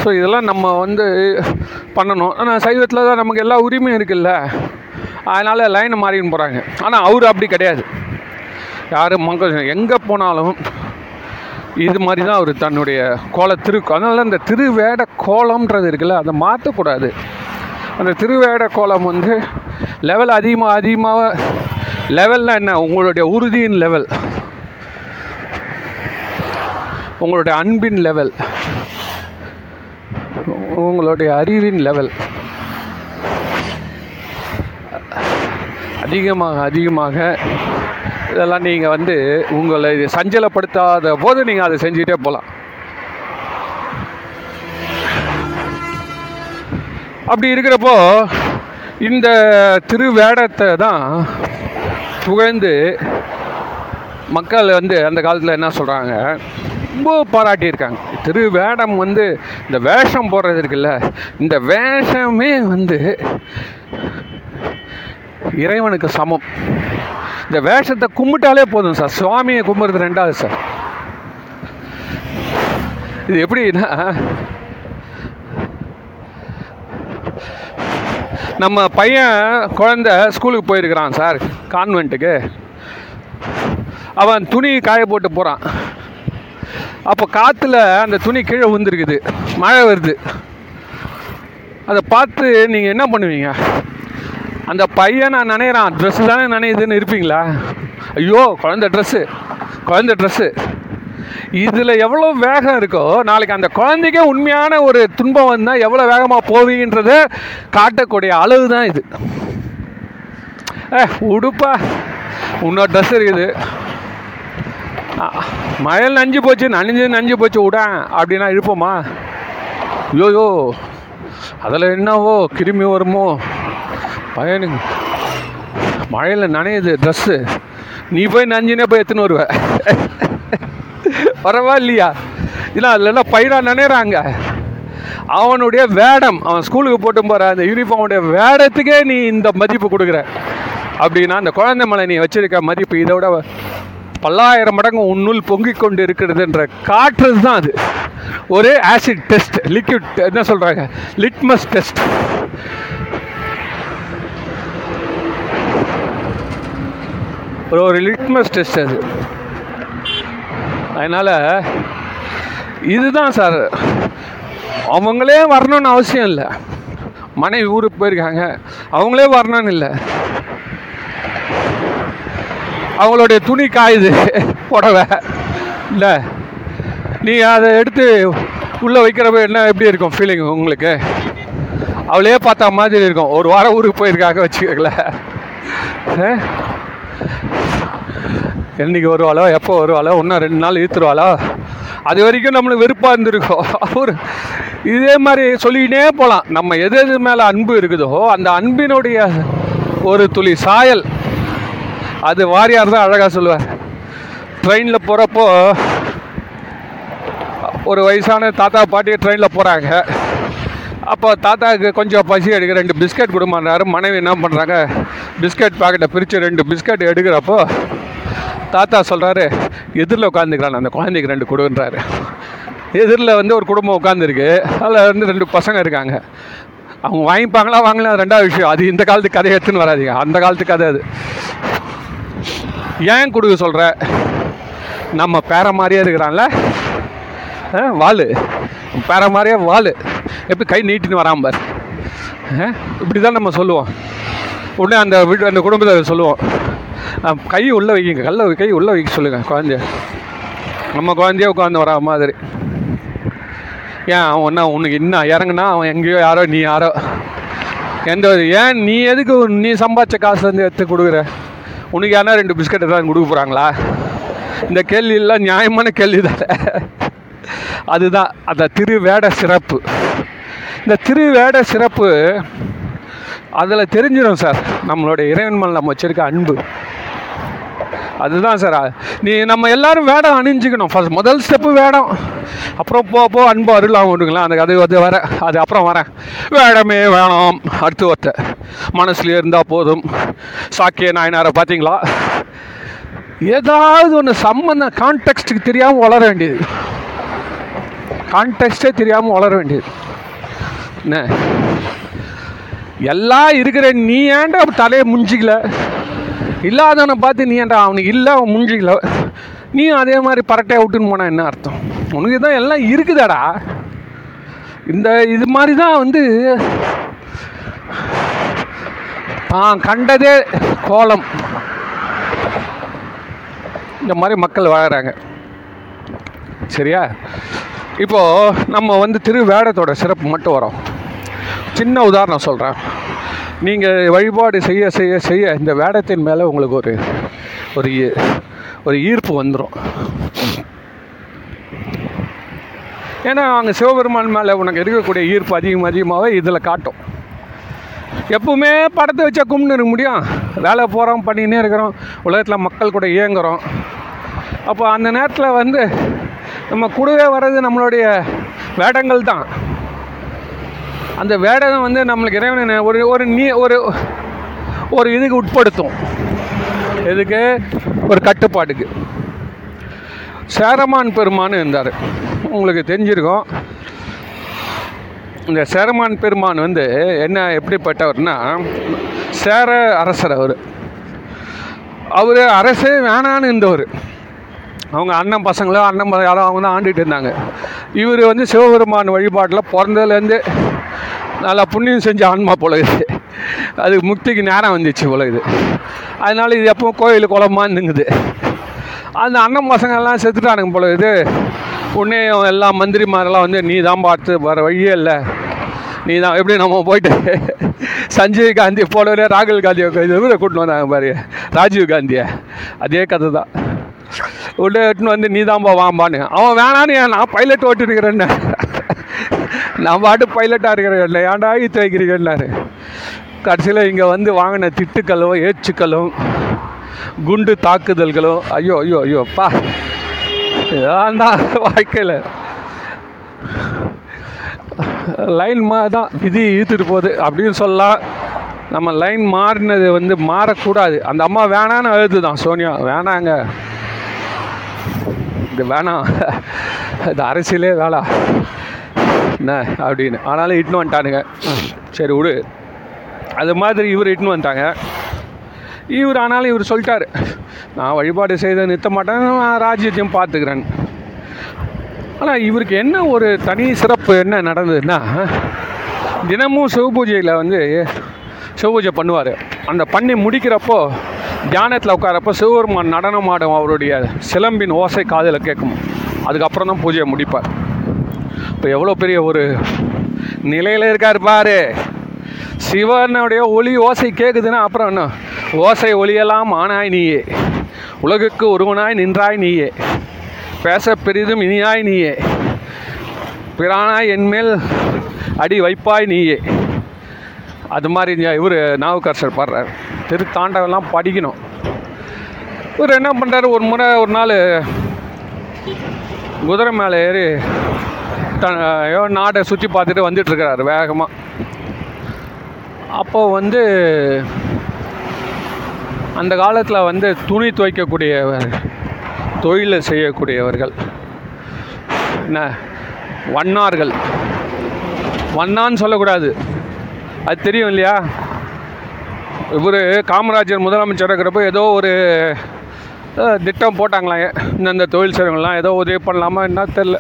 ஸோ இதெல்லாம் நம்ம வந்து பண்ணணும். ஆனால் சைவத்தில் தான் நமக்கு எல்லா உரிமையும் இருக்குல்ல? அதனால் லைனை மாறின்னு போகிறாங்க ஆனால் அவர் அப்படி கிடையாது. யார் மங்க எங்கே போனாலும் இது மாதிரி தான் அவர் தன்னுடைய கோல திருக்கு அதனால இந்த திருவேட கோலம்ன்றது இருக்குல்ல அதை மாற்றக்கூடாது. அந்த திருவேட கோலம் வந்து லெவல் அதிகமாக அதிகமாக லெவல்னால் என்ன? உங்களுடைய உறுதியின் லெவல் உங்களுடைய அன்பின் லெவல் உங்களுடைய அறிவின் லெவல் அதிகமாக அதிகமாக இதெல்லாம் நீங்கள் வந்து உங்களை சஞ்சலப்படுத்தாத போது நீங்கள் அதை செஞ்சுட்டே போகலாம் அப்படி இருக்கிறப்போ இந்த திருவேடத்தை தான் புகழ்ந்து மக்கள் வந்து அந்த காலத்தில் என்ன சொல்கிறாங்க ரொம்ப பாராட்டியிருக்காங்க. திரு வேடம் வந்து இந்த வேஷம் போடுறது இருக்குல்ல இந்த வேஷமே வந்து இறைவனுக்கு சமம். இந்த வேஷத்தை கும்பிட்டாலே போதும் சார். சுவாமியை கும்பிட்றது ரெண்டாவது சார். இது எப்படின்னா நம்ம பையன் குழந்த ஸ்கூலுக்கு போயிருக்கிறான் சார் கான்வென்ட்டுக்கு அவன் துணி காய போட்டு போகிறான் அப்போ காற்றுல அந்த துணி கீழே விழுந்துருக்குது. மழை வருது. அதை பார்த்து நீங்கள் என்ன பண்ணுவீங்க? அந்த பையன் நான் நினைக்கிறான் ட்ரெஸ்ஸு தானே நினையுதுன்னு இருப்பீங்களா? ஐயோ குழந்த ட்ரெஸ்ஸு குழந்த ட்ரெஸ்ஸு இதில் எவ்வளோ வேகம் இருக்கோ நாளைக்கு அந்த குழந்தைக்கே உண்மையான ஒரு துன்பம் வந்தால் எவ்வளோ வேகமாக போவீங்கன்றத காட்டக்கூடிய அளவு தான் இது. ஏ உடுப்பா. இன்னொரு ட்ரெஸ் இருக்குது. மழையில் நஞ்சு போச்சு நனைஞ்சு நஞ்சு போச்சு விடான் அப்படின்னா இருப்போமா? ஐயோயோ அதில் என்னவோ கிருமி வருமோ? பயனுங்க. மழையில் நனையுது ட்ரெஸ்ஸு நீ போய் நஞ்சினே போய் எடுத்துன்னு வருவ. வரவா இல்லையா? இல்லை அதில் பயிராக நினைறாங்க அவனுடைய வேடம் அவன் ஸ்கூலுக்கு போட்டு போகிற அந்த யூனிஃபார்முடைய வேடத்துக்கே நீ இந்த மதிப்பு கொடுக்குற. அப்படின்னா அந்த குழந்தை மலை நீ வச்சுருக்க மதிப்பு இதை விட பல்லாயிரம் மடங்கு உன்னுள் பொங்கிக் கொண்டு இருக்கிறதுன்ற காற்று தான் அது. ஒரு ஆசிட் டெஸ்ட் லிக்விட் என்ன சொல்கிறாங்க லிட்மஸ் டெஸ்ட் ஒரு ஒரு லிட்மஸ் டெஸ்ட் அது. அதனால் இதுதான் சார். அவங்களே வரணும்னு அவசியம் இல்லை. மனைவி ஊருக்கு போயிருக்காங்க. அவங்களே வரணும்னு இல்லை. அவங்களுடைய துணி காயுது புடவை. இல்லை நீ அதை எடுத்து உள்ளே வைக்கிறப்ப என்ன எப்படி இருக்கும் ஃபீலிங் உங்களுக்கு? அவளே பார்த்தா மாதிரி இருக்கும். ஒரு வாரம் ஊருக்கு போயிருக்காங்க வச்சுக்கல என்னைக்கு வருவாளோ எப்போ வருவாளோ இன்னும் ரெண்டு நாள் ஈத்துருவாளோ அது வரைக்கும் நம்மளுக்கு வெறுப்பாக இருந்திருக்கோம். அவர் இதே மாதிரி சொல்லிக்கிட்டே போகலாம் நம்ம எது எது மேலே அன்பு இருக்குதோ அந்த அன்பினுடைய ஒரு துளி சாயல் அது வாரியார் தான் அழகாக சொல்லுவார். ட்ரெயினில் போகிறப்போ ஒரு வயசான தாத்தா பாட்டி ட்ரெயினில் போகிறாங்க அப்போ தாத்தாவுக்கு கொஞ்சம் பசி எடுக்க ரெண்டு பிஸ்கட் கொடுமாறாரு மனைவி என்ன பண்ணுறாங்க பிஸ்கட் பாக்கெட்டை பிரித்து ரெண்டு பிஸ்கட் எடுக்கிறப்போ தாத்தா சொல்கிறாரு எதிரில் உட்காந்துக்கிறான் அந்த குழந்தைக்கு ரெண்டு கொடுன்றாரு. எதிரில் வந்து ஒரு குடும்பம் உட்காந்துருக்கு அதில் வந்து ரெண்டு பசங்க இருக்காங்க. அவங்க வாங்கிப்பாங்களா வாங்கலாம் ரெண்டாவது விஷயம். அது இந்த காலத்து கதையை எடுத்துன்னு வராதீங்க. அந்த காலத்து கதை அது. ஏன் கொடுக்க சொல்கிற நம்ம பேர மாதிரியே இருக்கிறான்ல. ஆ, பேர மாதிரியே வாள் எப்படி கை நீட்டின்னு வராம்பார் இப்படி தான் நம்ம சொல்லுவோம். உடனே அந்த வீட்டு அந்த குடும்பத்தை சொல்லுவோம். கை உள்ளே வைக்கிங்க கல்ல கை உள்ளே வைக்க சொல்லுங்கள் குழந்தைய. நம்ம குழந்தைய உட்காந்து வரா மாதிரி. ஏன் அவன் ஒன்றா உனக்கு இன்னும் இறங்குனா அவன் எங்கேயோ யாரோ நீ யாரோ. எந்த ஒரு ஏன் நீ எதுக்கு நீ சம்பாதிச்ச காசு வந்து எடுத்து கொடுக்குற? உனக்கு யாரா ரெண்டு பிஸ்கட் தான் கொடுக்க போகிறாங்களா இந்த கேள்வியெல்லாம் நியாயமான கேள்வி தானே அதுதான் அந்த திருவேட சிறப்பு. இந்த திருவேட சிறப்பு அதில் தெரிஞ்சிடும் சார் நம்மளுடைய இறைவன் மேல் நம்ம வச்சிருக்க அன்பு. அதுதான் சார். நீ நம்ம எல்லாரும் வேடம் அணிஞ்சிக்கணும். ஃபஸ்ட் முதல் ஸ்டெப்பு வேடம். அப்புறம் போ போ அன்பு அருளாக விடுங்களா அந்த அது அது வர அது அப்புறம் வரேன். வேடமே வேணாம். அடுத்து ஒருத்த மனசுலேயே இருந்தால் போதும். சாக்கிய நாயனாரை பார்த்தீங்களா ஏதாவது ஒன்று சம்மந்த கான்டெக்ஸ்ட்டுக்கு தெரியாமல் வளர வேண்டியது. கான்டெக்ஸ்டே தெரியாமல் வளர வேண்டியது. என்ன? எல்லாம் இருக்கிற நீ ஏன்டா தலையை முஞ்சிக்கல? இல்லாதவனை பார்த்து நீ ஏன்டா அவனுக்கு இல்லை அவன் முஞ்சிக்கல நீயும் அதே மாதிரி பரட்டையை விட்டுன்னு போனால் என்ன அர்த்தம்? உனக்கு தான் எல்லாம் இருக்குதாடா? இந்த இது மாதிரி தான் வந்து தான் கண்டதே கோலம். இந்த மாதிரி மக்கள் வாழறாங்க. சரியா? இப்போது நம்ம வந்து திருவேடத்தோட சிறப்பு மட்டும் வரோம் சின்ன உதாரணம் சொல்கிறேன் நீங்கள் வழிபாடு செய்ய செய்ய செய்ய இந்த வேடத்தின் மேலே உங்களுக்கு ஒரு ஒரு ஒரு ஈர்ப்பு வந்துடும் ஏன்னா அங்கே சிவபெருமான் மேலே உனக்கு இருக்கக்கூடிய ஈர்ப்பு அதிகம் அதிகமாகவே இதில் காட்டும். எப்பவுமே படத்தை வச்சா கும்பிட்டு இருக்க முடியும். வேலை போகிறோம் பண்ணினே இருக்கிறோம் உலகத்தில் மக்கள் கூட இயங்குகிறோம் அப்போ அந்த நேரத்தில் வந்து நம்ம கூடவே வர்றது நம்மளுடைய வேடங்கள் தான் அந்த வேடம் வந்து நம்மளுக்கு இறைவனை ஒரு ஒரு நீ ஒரு ஒரு இதுக்கு உட்படுத்தும். எதுக்கு? ஒரு கட்டுப்பாட்டுக்கு. சேரமான் பெருமான் இருந்தார். உங்களுக்கு தெரிஞ்சிருக்கும். இந்த சேரமான் பெருமான் வந்து என்ன எப்படிப்பட்டவர்னா சேர அரசர் அவர். அவர் அரசே வேணான்னு இருந்தவர். அவங்க அண்ணன் பசங்களோ அண்ணன் யாரோ அவங்க தான் ஆண்டுகிட்டு இருந்தாங்க. இவர் வந்து சிவபெருமான் வழிபாட்டில் பிறந்ததுலேருந்து நல்லா புண்ணியம் செஞ்ச ஆன்மா போல இது. அது முக்திக்கு நேரம் வந்துச்சு போல இது. அதனால இது எப்பவும் கோயில் குளமாக இருந்துங்குது அந்த அண்ணன் பசங்கள்லாம் செத்துட்டானுங்க போல இது. உன்னையும் எல்லா மந்திரிமாரெல்லாம் வந்து நீ தான் பார்த்து வர வழியே இல்லை. நீ தான் எப்படி நம்ம போயிட்டு சஞ்சய் காந்தி போலவே ராகுல் காந்தியை இவரை கூட்டின்னு வந்தாங்க பாரு ராஜீவ் காந்தியை. அதே கதை தான் உள்ளே எட்டுன்னு வந்து நீ தான்பா வாம்பான்னு. அவன் வேணான்னு ஏன் நான் பைலட் ஓட்டிருக்கிறேன்னு நான் பாட்டு பைலட்டாக இருக்கிறேன் இல்லை ஏன்டா ஈத்து வைக்கிறீங்கன்னாரு. கடைசியில் இங்கே வந்து வாங்கின திட்டுக்களும் ஏச்சுக்களும் குண்டு தாக்குதல்களும் ஐயோ ஐயோ ஐயோ பா. ஏன்டா வாழ்க்கையில்? லைன் மா தான் விதி இழுத்துட்டு போகுது அப்படின்னு சொல்லலாம். நம்ம லைன் மாறினது வந்து மாறக்கூடாது. அந்த அம்மா வேணான்னு அழுது தான் சோனியா. வேணாங்க. இது வேணாம். இது அரசியலே வேலை என்ன அப்படின்னு. ஆனாலும் இட்னு வந்துட்டானுங்க. சரி விடு. அது மாதிரி இவர் இட்னு வந்துட்டாங்க. இவர் ஆனாலும் இவர் சொல்லிட்டார். நான் வழிபாடு செய்த நிறுத்த மாட்டேன் நான் ராஜ்யத்தையும் பார்த்துக்கிறேன். ஆனால் இவருக்கு என்ன ஒரு தனி சிறப்பு என்ன நடந்ததுன்னா தினமும் சிவபூஜையில் வந்து சிவபூஜை பண்ணுவார். அந்த பண்ணி முடிக்கிறப்போ தியானத்தில் உட்காரப்போ சிவபெருமான் நடனம் ஆடும் அவருடைய சிலம்பின் ஓசை காதில் கேட்கும். அதுக்கப்புறம் தான் பூஜையை முடிப்பார். இப்போ எவ்வளோ பெரிய ஒரு நிலையில் இருக்கார் பாரு. சிவனுடைய ஒளி ஓசை கேட்குதுன்னா அப்புறம் என்ன? ஓசை ஒளியெல்லாம் ஆனாய் நீயே. உலகுக்கு ஒருவனாய் நின்றாய் நீயே. பேச பெரிதும் இனியாய் நீயே. பிரானாய் என்மேல் அடி வைப்பாய் நீயே. அது மாதிரி இவர் நாவுக்கரசர் பாடுறார். திருத்தாண்டவெல்லாம் படிக்கணும். இவர் என்ன பண்ணுறாரு ஒரு முறை ஒரு நாள் குதிரை மேலே ஏறி த ஐயோ நாடை சுற்றி பார்த்துட்டு வந்துட்டுருக்கிறாரு வேகமாக அப்போது வந்து அந்த காலத்தில் வந்து துணி துவைக்கக்கூடிய தொழிலை செய்யக்கூடியவர்கள் என்ன வண்ணார்கள். வண்ணான்னு சொல்லக்கூடாது. அது தெரியும் இல்லையா? இவர் காமராஜர் முதலமைச்சர் இருக்கிறப்போ ஏதோ ஒரு திட்டம் போட்டாங்களாம் இந்தந்த தொழில் செய்கிறவங்களாம் ஏதோ உதவி பண்ணலாமா என்ன தெரில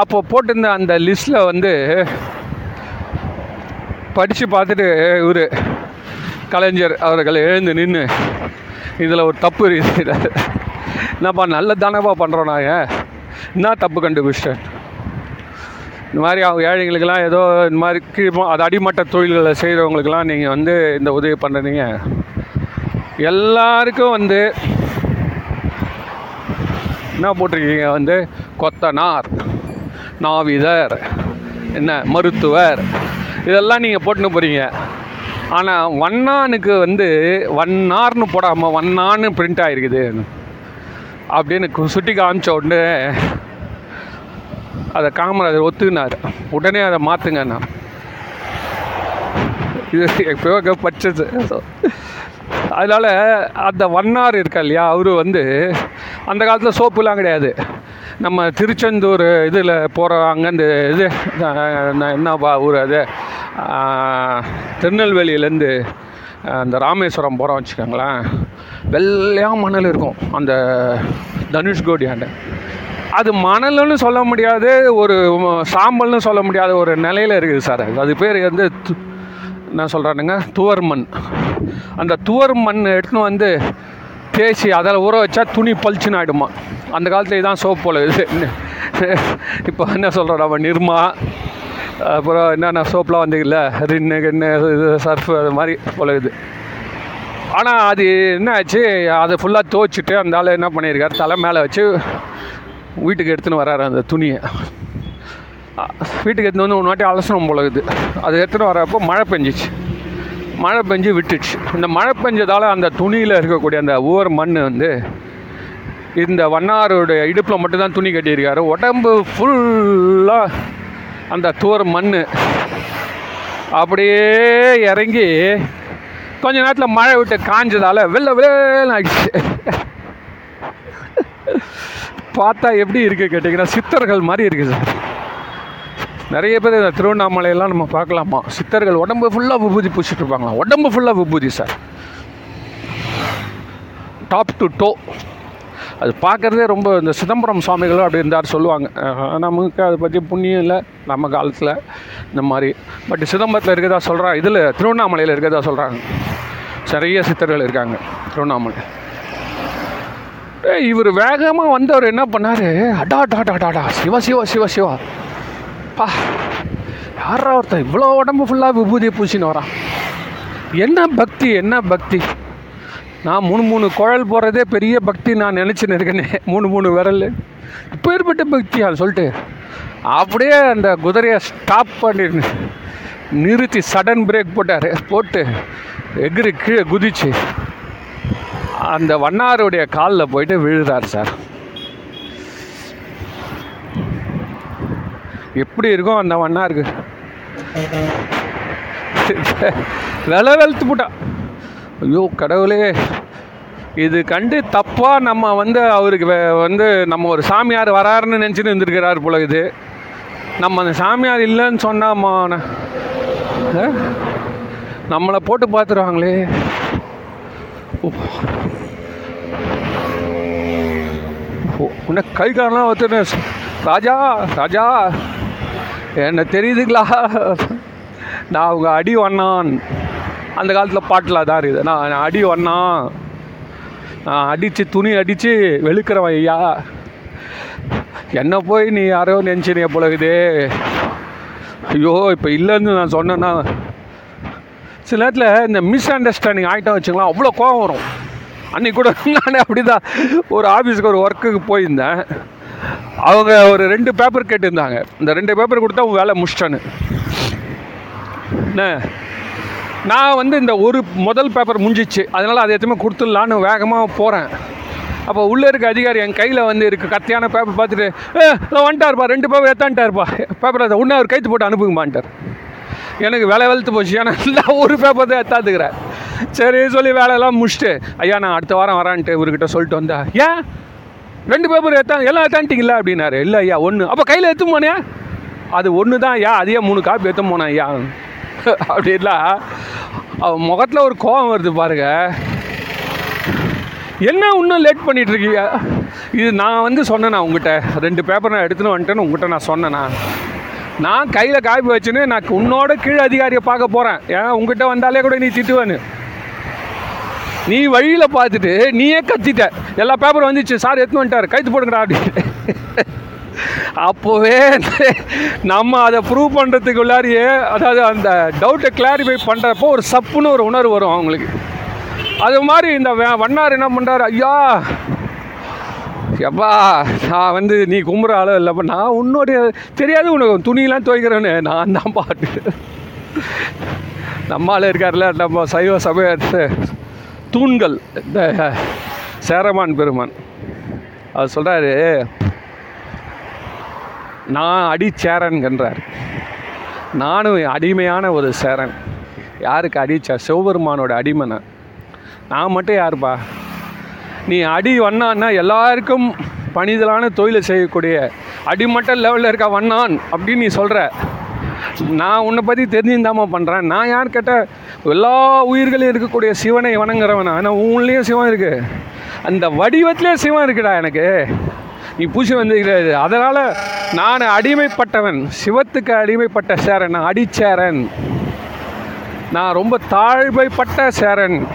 அப்போ போட்டிருந்த அந்த லிஸ்ட்டில் வந்து படித்து பார்த்துட்டு இவர் கலைஞர் அவர்கள் எழுந்து நின்று இதில் ஒரு தப்பு இருக்குது என்னப்பா நல்ல தானப்பா பண்ணுறோம் நாங்கள் என்ன தப்பு கண்டுபிடிச்சிட்டேன்? இந்த மாதிரி அவங்க ஏழைங்களுக்கெல்லாம் ஏதோ இந்த மாதிரி கீழ் அது அடிமட்ட தொழில்களை செய்கிறவங்களுக்கெல்லாம் நீங்கள் வந்து இந்த உதவி பண்ணுறீங்க எல்லாருக்கும் வந்து என்ன போட்டிருக்கீங்க வந்து? கொத்தனார். நாவிதர் என்ன மருத்துவர். இதெல்லாம் நீங்கள் போட்டுன்னு போகிறீங்க ஆனால் வண்ணானுக்கு வந்து வண்ணார்னு போடாமல் வண்ணான்னு பிரிண்ட் ஆகிருக்குது அப்படின்னு சுட்டி காமிச்ச உடனே அதை காமராஜர் ஒத்துக்கினார். உடனே அதை மாற்றுங்க நான் இது எப்பயோ படிச்சது. அதனால் அந்த வண்ணார் இருக்கா இல்லையா அவர் வந்து அந்த காலத்தில் சோப்புலாம் கிடையாது. நம்ம திருச்செந்தூர் இதில் போகிற அங்கேருந்து இது என்னப்பா ஊர் அது? திருநெல்வேலியிலேருந்து அந்த ராமேஸ்வரம் போகிறோம் வச்சுக்கோங்களேன். வெள்ளையாக மணல் இருக்கும் அந்த தனுஷ்கோடியாண்ட அது மணல்னு சொல்ல முடியாது ஒரு சாம்பல்னு சொல்ல முடியாத ஒரு நிலையில் இருக்குது சார். அது. பேர் வந்து என்ன சொல்கிறானுங்க துவர் மண். அந்த துவர் மண் எடுத்துன்னு வந்து தேய்ச்சி அதில் ஊற வச்சா துணி பளிச்சுன்னு ஆகிடுமா அந்த காலத்துல இதான் சோப் போல இது. இப்போ என்ன சொல்கிறோம் நம்ம நிர்மா அப்புறம் என்னென்ன சோப்லாம் வந்தீங்கல்ல ரின்னு கின்னு இது சர்ஃப் அது மாதிரி போல இது. ஆனால் அது என்ன ஆச்சு அதை ஃபுல்லாக துவச்சிட்டு அந்த ஆள் என்ன பண்ணியிருக்காரு தலை மேலே வச்சு வீட்டுக்கு எடுத்துன்னு வராரு அந்த துணியை. வீட்டுக்கு எடுத்துன்னு வந்து ஒரு வாட்டி அலசனம் போல இருக்குது. அது எடுத்துகிட்டு வரப்போ மழை பெஞ்சிச்சு. மழை பெஞ்சு விட்டுச்சு. இந்த மழை பெஞ்சதால் அந்த துணியில் இருக்கக்கூடிய அந்த ஊர் மண் வந்து இந்த வண்ணாருடைய இடுப்பில் மட்டும்தான் துணி கட்டியிருக்காரு. உடம்பு ஃபுல்லாக அந்த தூர் மண் அப்படியே இறங்கி கொஞ்ச நேரத்தில் மழை விட்டு காஞ்சதால் வெள்ளை வெள்ளன்னு ஆகிடுச்சு பார்த்தா எப்படி இருக்குது கேட்டிங்கன்னா சித்தர்கள் மாதிரி இருக்குது சார். நிறைய பேர் இந்த திருவண்ணாமலையெல்லாம் நம்ம பார்க்கலாமா? சித்தர்கள் உடம்பு ஃபுல்லாக விபூதி பூசிட்டு இருப்பாங்களாம் உடம்பு ஃபுல்லாக விபூதி சார் டாப் டு டோ அது பார்க்குறதே ரொம்ப இந்த சிதம்பரம் சுவாமிகளும் அப்படி இருந்தார் சொல்லுவாங்க. நமக்கு அதை பற்றி புண்ணியம் இல்லை நம்ம காலத்தில் இந்த மாதிரி. பட் சிதம்பரத்தில் இருக்கிறதா சொல்கிறாங்க இதில் திருவண்ணாமலையில் இருக்கிறதா சொல்கிறாங்க நிறைய சித்தர்கள் இருக்காங்க திருவண்ணாமலை. இவர் வேகமாக வந்தவர் என்ன பண்ணார்? அடா டாடா டாடா சிவா சிவா சிவா சிவா. அப்பா. யாரா ஒருத்தன்? இவ்வளோ உடம்பு ஃபுல்லாக விபூதியை பூசின்னு வரான். என்ன பக்தி என்ன பக்தி? நான் மூணு மூணு குழல் போகிறதே பெரிய பக்தி நான் நினச்சின்னு இருக்கேனே. மூணு மூணு விரல். இப்போ ஏற்பட்ட பக்தியா சொல்லிட்டு அப்படியே அந்த குதிரையை ஸ்டாப் பண்ணி நிறுத்தி சடன் பிரேக் போட்டார். போட்டு எகிரி கீழே குதிச்சு அந்த வண்ணாருடைய காலில் போயிட்டு விழுறார் சார். எப்படி இருக்கும் அந்த வண்ணாருக்கு வில வெளுத்து போட்டான் ஐயோ கடவுளே. இது கண்டு தப்பாக நம்ம வந்து அவருக்கு வே- வந்து நம்ம ஒரு சாமியார் வராருன்னு நினச்சின்னு இருந்திருக்கிறார் போல இது. நம்ம அந்த சாமியார் இல்லைன்னு சொன்னாமா நம்மளை போட்டு பார்த்துருவாங்களே உன்னை கை காலெலாம் ஒத்துன்னு ராஜா ராஜா. என்ன தெரியுதுங்களா? நான் அவங்க அடி வண்ணான். அந்த காலத்தில் பாட்டில் தான் இருக்குது. நான் அடி வண்ணான். நான் அடித்து துணி அடித்து வெளுக்கிறவன் ஐயா. என்ன போய் நீ யாரோ நினச்சினிய போலகுதே ஐயோ இப்போ இல்லைன்னு நான் சொன்னேன்னா சில நேரத்தில் இந்த மிஸ் அண்டர்ஸ்டாண்டிங் ஆகிட்டோம் வச்சுக்கலாம் அவ்வளோ கோவம் வரும். அன்றைக்கி கூட நானே அப்படி தான் ஒரு ஆஃபீஸுக்கு ஒரு ஒர்க்குக்கு போயிருந்தேன். அவங்க ஒரு ரெண்டு பேப்பர் கேட்டிருந்தாங்க. இந்த ரெண்டு பேப்பர் கொடுத்தா உன் வேலை முடிச்சிட்டான்னு. என்ன? நான் வந்து இந்த ஒரு முதல் பேப்பர் முடிஞ்சிச்சு. அதனால் அதை எத்தனை கொடுத்துடலான்னு வேகமாக போகிறேன் அப்போ உள்ளே இருக்க அதிகாரி என் கையில் வந்து இருக்க கத்தியான பேப்பர் பார்த்துட்டு ஏ வந்துட்டாருப்பா ரெண்டு பேப்பர் எத்தான்ட்டாருப்பா பேப்பர் அதை உடனே அவர் கைத்து போட்டு அனுப்புங்கம்மான்ட்டார் எனக்கு வேலை வெளுத்து போச்சு. ஏன்னா நான் ஒரு பேப்பர் தான் எத்தாத்துக்கிறேன் சரி சொல்லி வேலையெல்லாம் முடிச்சுட்டு ஐயா நான் அடுத்த வாரம் வரான்ட்டு இவர்கிட்ட சொல்லிட்டு வந்தேன் ஏன்? ரெண்டு பேப்பர் எத்தா எல்லாம் எத்தான்ட்டிங்களா அப்படின்னாரு. இல்லை ஐயா ஒன்று அப்போ கையில் எடுத்து போனேன் அது ஒன்று தான் ஐயா. அதையே மூணு காப்பி எடுத்து போனேன் ஐயா. <laughs> அப்படின்லாம் அவன் முகத்தில் ஒரு கோபம் வருது பாருங்க. என்ன இன்னும் லேட் பண்ணிட்டு இருக்கீங்க இது நான் வந்து சொன்னேண்ணா உங்ககிட்ட? ரெண்டு பேப்பர் நான் எடுத்துன்னு வந்துட்டேன்னு உங்ககிட்ட நான் சொன்னேண்ணா நான் கையில் காப்பி வச்சுன்னு நான் உன்னோட கீழ் அதிகாரியை பார்க்க போகிறேன் ஏன் உங்ககிட்ட வந்தாலே கூட நீ திட்டுவேன்னு. நீ வழியில் பார்த்துட்டு நீயே கத்திட்ட. எல்லா பேப்பரும் வந்துச்சு. சார் எடுத்து வந்துட்டார். கைத்து போடுங்கடா அப்படின்னு அப்போவே நம்ம அதை ப்ரூவ் பண்ணுறதுக்குள்ளாரியே அதாவது அந்த டவுட்டை கிளாரிஃபை பண்ணுறப்போ ஒரு சப்புன்னு ஒரு உணர்வு வரும் அவங்களுக்கு. அது மாதிரி இந்த வண்ணார் என்ன பண்ணுறாரு ஐயா! எப்பா நான் வந்து நீ கும்புற அளவு இல்லைப்பா. நான் உன்னுடைய தெரியாது உனக்கு. துணியெல்லாம் துவைக்கிறேன்னு. நான் தான் பாட்டு நம்மளால இருக்கார்ல நம்ம சைவ சமயத்து. தூண்கள். இந்த சேரமான் பெருமான். அவர் சொல்கிறாரு நான் அடிச்சேரன்கின்றார் நானும் அடிமையான ஒரு சேரன். யாருக்கு அடிச்சா சிவபெருமானோட அடிமை நான் நான் மட்டும் யாருப்பா? நீ அடி வண்ணான்னா எல்லாருக்கும் பணிதலான தொழிலை செய்யக்கூடிய அடிமட்ட லெவலில் இருக்க வண்ணான் அப்படின்னு நீ சொல்கிற நான் உன்னை பற்றி தெரிஞ்சுதாம்மா பண்ணுறேன் நான் யார் கேட்டால் எல்லா உயிர்களும் இருக்கக்கூடிய சிவனை வணங்குறவன்? ஆனால் உன்லேயும் சிவன் இருக்குது அந்த வடிவத்திலே சிவன் இருக்குடா எனக்கு. நீ பூசி வந்துக்கிறது அதனால் நான் அடிமைப்பட்டவன். சிவத்துக்கு அடிமைப்பட்ட சேரன். நான் அடிச்சேரன். நான் ரொம்ப தாழ்மைப்பட்ட சேரன்.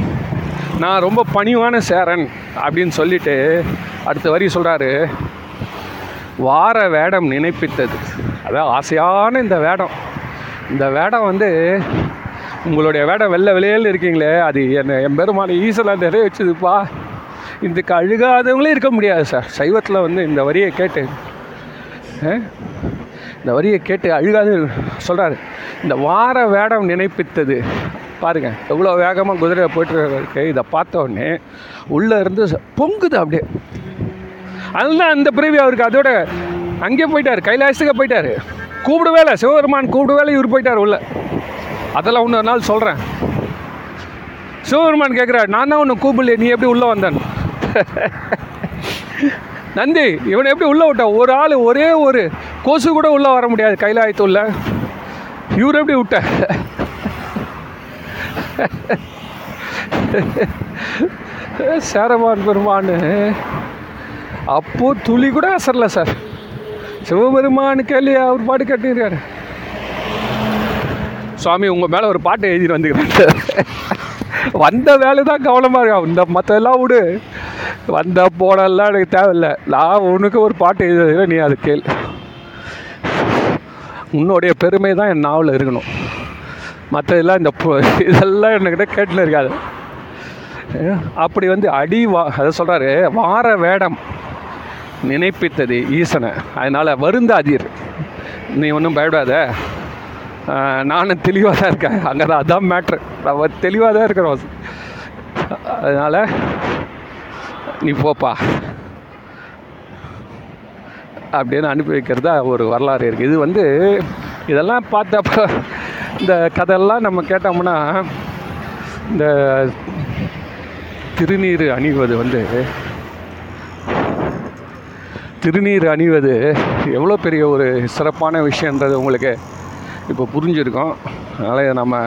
நான் ரொம்ப பணிவான சேரன். அப்படின்னு சொல்லிட்டு அடுத்த வரி சொல்கிறாரு வார வேடம் நினைப்பித்தது. அதான் ஆசையான இந்த வேடம். இந்த வேடம் வந்து உங்களுடைய வேடம் வெள்ளை வெளியில் இருக்கீங்களே அது என்ன என் பெருமான ஈசலாக நிறைய வச்சுதுப்பா. இதுக்கு அழுகாதவங்களே இருக்க முடியாது சார். சைவத்தில் வந்து இந்த வரியை கேட்டு இந்த வரியை கேட்டு அழுகாது சொல்கிறாரு இந்த வார வேடம் நினைப்பித்தது. பாருங்க எவ்வளோ வேகமாக குதிரையை போயிட்டு இருக்கு இதை பார்த்த உடனே உள்ளே இருந்து ச- பொங்குது அப்படியே. அதுதான் அந்த பிறவி அவருக்கு. அதோட அங்கே போயிட்டார் கைலாசத்துக்கு போயிட்டார். கூப்பிடு வேலை சிவபெருமான் கூப்பிடு வேலை இவர் போயிட்டார் உள்ள. அதெல்லாம் இன்னொரு நாள் சொல்கிறேன் சிவபெருமான் கேட்குறாரு நான் தான் உன்னை கூப்பிடல நீ எப்படி உள்ளே வந்தேன்? நந்தி இவனை எப்படி உள்ளே விட்டா? ஒரு ஆள் ஒரே ஒரு கொசு கூட உள்ளே வர முடியாது கைலாயத்துள்ள இவர் எப்படி விட்ட? சேரமான் பெருமான்னு அப்போது துளி கூட அசரல சார். சிவபெருமான் கேள்வி அவர் பாட்டு கட்டிருக்காரு. சுவாமி உங்கள் மேலே ஒரு பாட்டை எழுதிட்டு வந்துக்கிறேன் வந்த வேலை தான் கவனமாக இருக்கா இந்த மற்றெல்லாம் விடு. வந்த போனெல்லாம் எனக்கு தேவையில்லை. நான் உனக்கு ஒரு பாட்டு எழுதுறேன் நீ அது கேள். உன்னுடைய பெருமை தான் என் நாவலில் இருக்கணும். மற்றதெல்லாம் இந்த இதெல்லாம் என்கிட்ட கேட்டுன்னு இருக்காது. அப்படி வந்து அடி வா அதை சொல்கிறாரு வார வேடம். நினைப்பித்தது ஈசனை. அதனால் வருந்தாதீர் நீ ஒன்றும் பயப்படாத. நானும் தெளிவாக தான் இருக்கேன். அங்கே தான் அதான் மேட்ரு நம்ம தெளிவாக தான் இருக்கிறோம் அதனால் நீ போப்பா. அப்படின்னு அனுப்பி வைக்கிறதா ஒரு வரலாறு இருக்குது இது வந்து இதெல்லாம் பார்த்தப்ப இந்த கதையெல்லாம் நம்ம கேட்டோம்னா இந்த திருநீர் அணிவது வந்து திருநீர் அணிவது எவ்வளோ பெரிய ஒரு சிறப்பான விஷயன்றது உங்களுக்கு இப்போ புரிஞ்சிருக்கும். அதனால் இதை நம்ம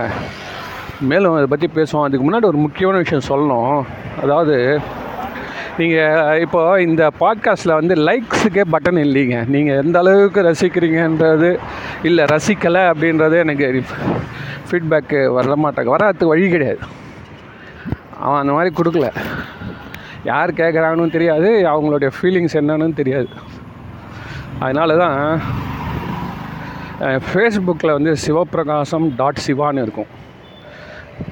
மேலும் அதை பற்றி பேசுவோம். அதுக்கு முன்னாடி ஒரு முக்கியமான விஷயம் சொல்லணும். அதாவது நீங்கள் இப்போ இந்த பாட்காஸ்ட்டில் வந்து லைக்ஸுக்கே பட்டன் இல்லைங்க. நீங்கள் எந்த அளவுக்கு ரசிக்கிறீங்கன்றது இல்லை ரசிக்கலை அப்படின்றது எனக்கு ஃபீட்பேக்கு வர மாட்டாங்க வராதுக்கு வழி கிடையாது. அவன் அந்த மாதிரி கொடுக்கல. யார் கேட்குறாங்கன்னு தெரியாது அவங்களுடைய ஃபீலிங்ஸ் என்னன்னு தெரியாது. அதனால தான் ஃபேஸ்புக்கில் வந்து சிவப்பிரகாசம் டாட் சிவான்னு இருக்கும்.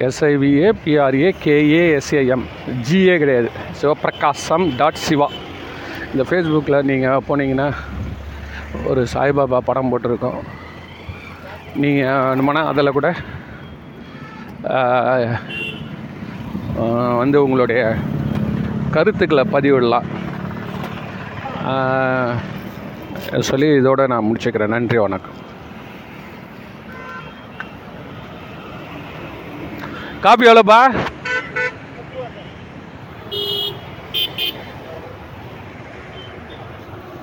S I V A P R A K A S A M G A கிடையாது. சிவப்பிரகாசம் டாட் சிவா. இந்த ஃபேஸ்புக்கில் நீங்கள் போனீங்கன்னா ஒரு சாய்பாபா படம் போட்டிருக்கோம். நீங்கள் வேணுமானா அதில் கூட வந்து உங்களுடைய கருத்துக்களை பதிவிடலாம். சொல்லி இதோட நான் முடிச்சுக்கிறேன். நன்றி வணக்கம். காப்பி எவ்வளோப்பா?